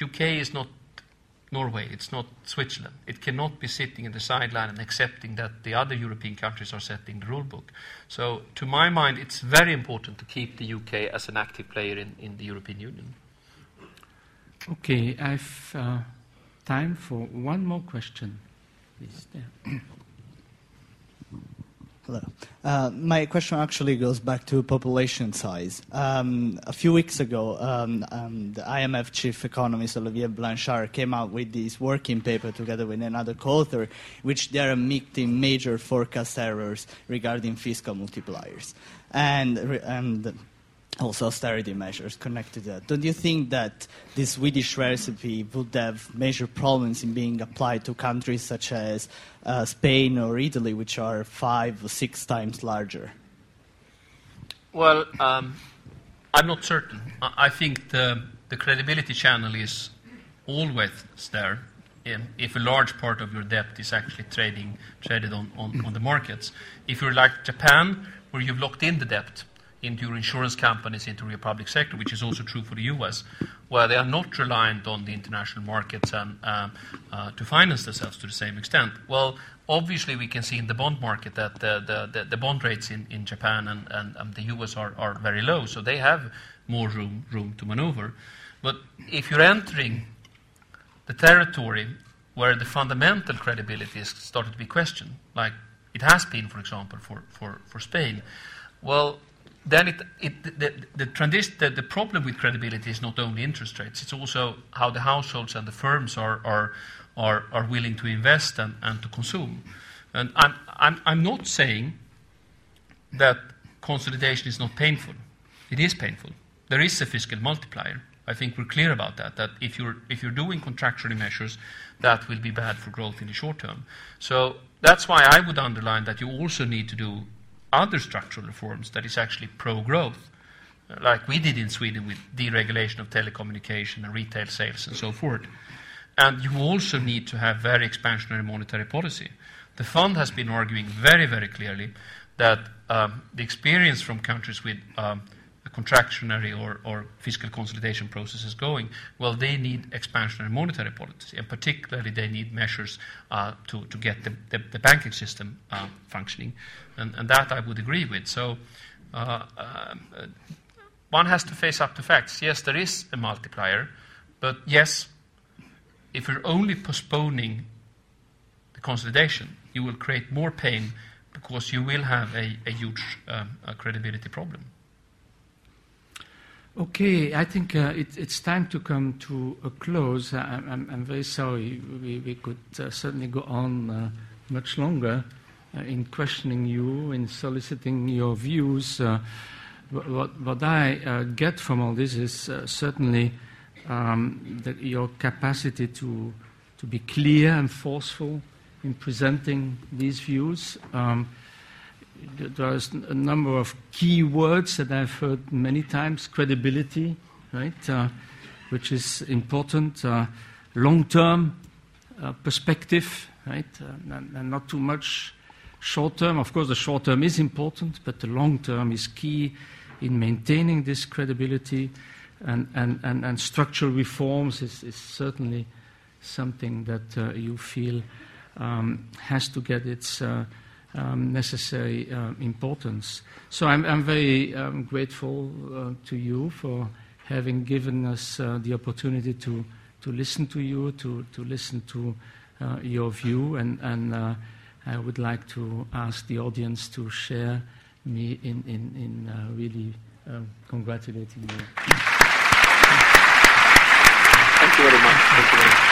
UK is not Norway, it's not Switzerland. It cannot be sitting in the sideline and accepting that the other European countries are setting the rule book. So, to my mind, it's very important to keep the UK as an active player in, in the European Union. Okay, I've uh, time for one more question. Please, there. (clears throat) Hello. Uh, my question actually goes back to population size. Um, a few weeks ago, um, um, the IMF chief economist Olivier Blanchard came out with this working paper together with another co-author, which they are admitting major forecast errors regarding fiscal multipliers. And, and also austerity measures connected to that. Don't you think that this Swedish recipe would have major problems in being applied to countries such as uh, Spain or Italy, which are five or six times larger? Well, um, I'm not certain. I, think the, the credibility channel is always there. If a large part of your debt is actually trading, traded on, on, on the markets. If you're like Japan, where you've locked in the debt, into your insurance companies, into your public sector, which is also true for the U.S., where they are not reliant on the international markets and um, uh, to finance themselves to the same extent. Well, obviously, we can see in the bond market that the, the, the bond rates in, in Japan and, and, and the U.S. Are, are very low, so they have more room, room to maneuver. But if you're entering the territory where the fundamental credibility is started to be questioned, like it has been, for example, for, for, for Spain, well, then it, it, the, the, the, the, problem with credibility is not only interest rates, it's also how the households and the firms are, are, are, are willing to invest and, and to consume. And I'm, I'm, I'm not saying that consolidation is not painful. It is painful. There is a fiscal multiplier. I think we're clear about that, that if you're, if you're doing contractionary measures, that will be bad for growth in the short term. So that's why I would underline that you also need to do other structural reforms that is actually pro growth, like we did in Sweden with deregulation of telecommunication and retail sales and so forth. And you also need to have very expansionary monetary policy. The fund has been arguing very, very clearly that um, the experience from countries with um, contractionary or, or, fiscal consolidation processes going, well, they need expansionary monetary policy, and particularly they need measures uh, to, to get the, the, the banking system uh, functioning. And, and, that I would agree with. So uh, uh, one has to face up to facts. Yes, there is a multiplier, but yes, if you're only postponing the consolidation, you will create more pain because you will have a, a huge um, a credibility problem. Okay, I think uh, it, it's time to come to a close. I, am very sorry. We, we could uh, certainly go on uh, much longer uh, in questioning you, in soliciting your views. Uh, what, what, I uh, get from all this is certainly um, your capacity to, to be clear and forceful in presenting these views. Um, there's a number of key words that I've heard many times. Credibility, right, uh, which is important, uh, long term uh, perspective, right, uh, and, and, not too much short term. Of course, the short term is important, but the long term is key in maintaining this credibility, and, and, and, and structural reforms is, is, certainly something that uh, you feel um, has to get its uh, um, necessary um, importance. So I'm, I'm very um, grateful uh, to you for having given us uh, the opportunity to, to listen to you, to, to listen to uh, your view, and, and I would like to ask the audience to share me in, in, in really um, congratulating you. Thank you very much.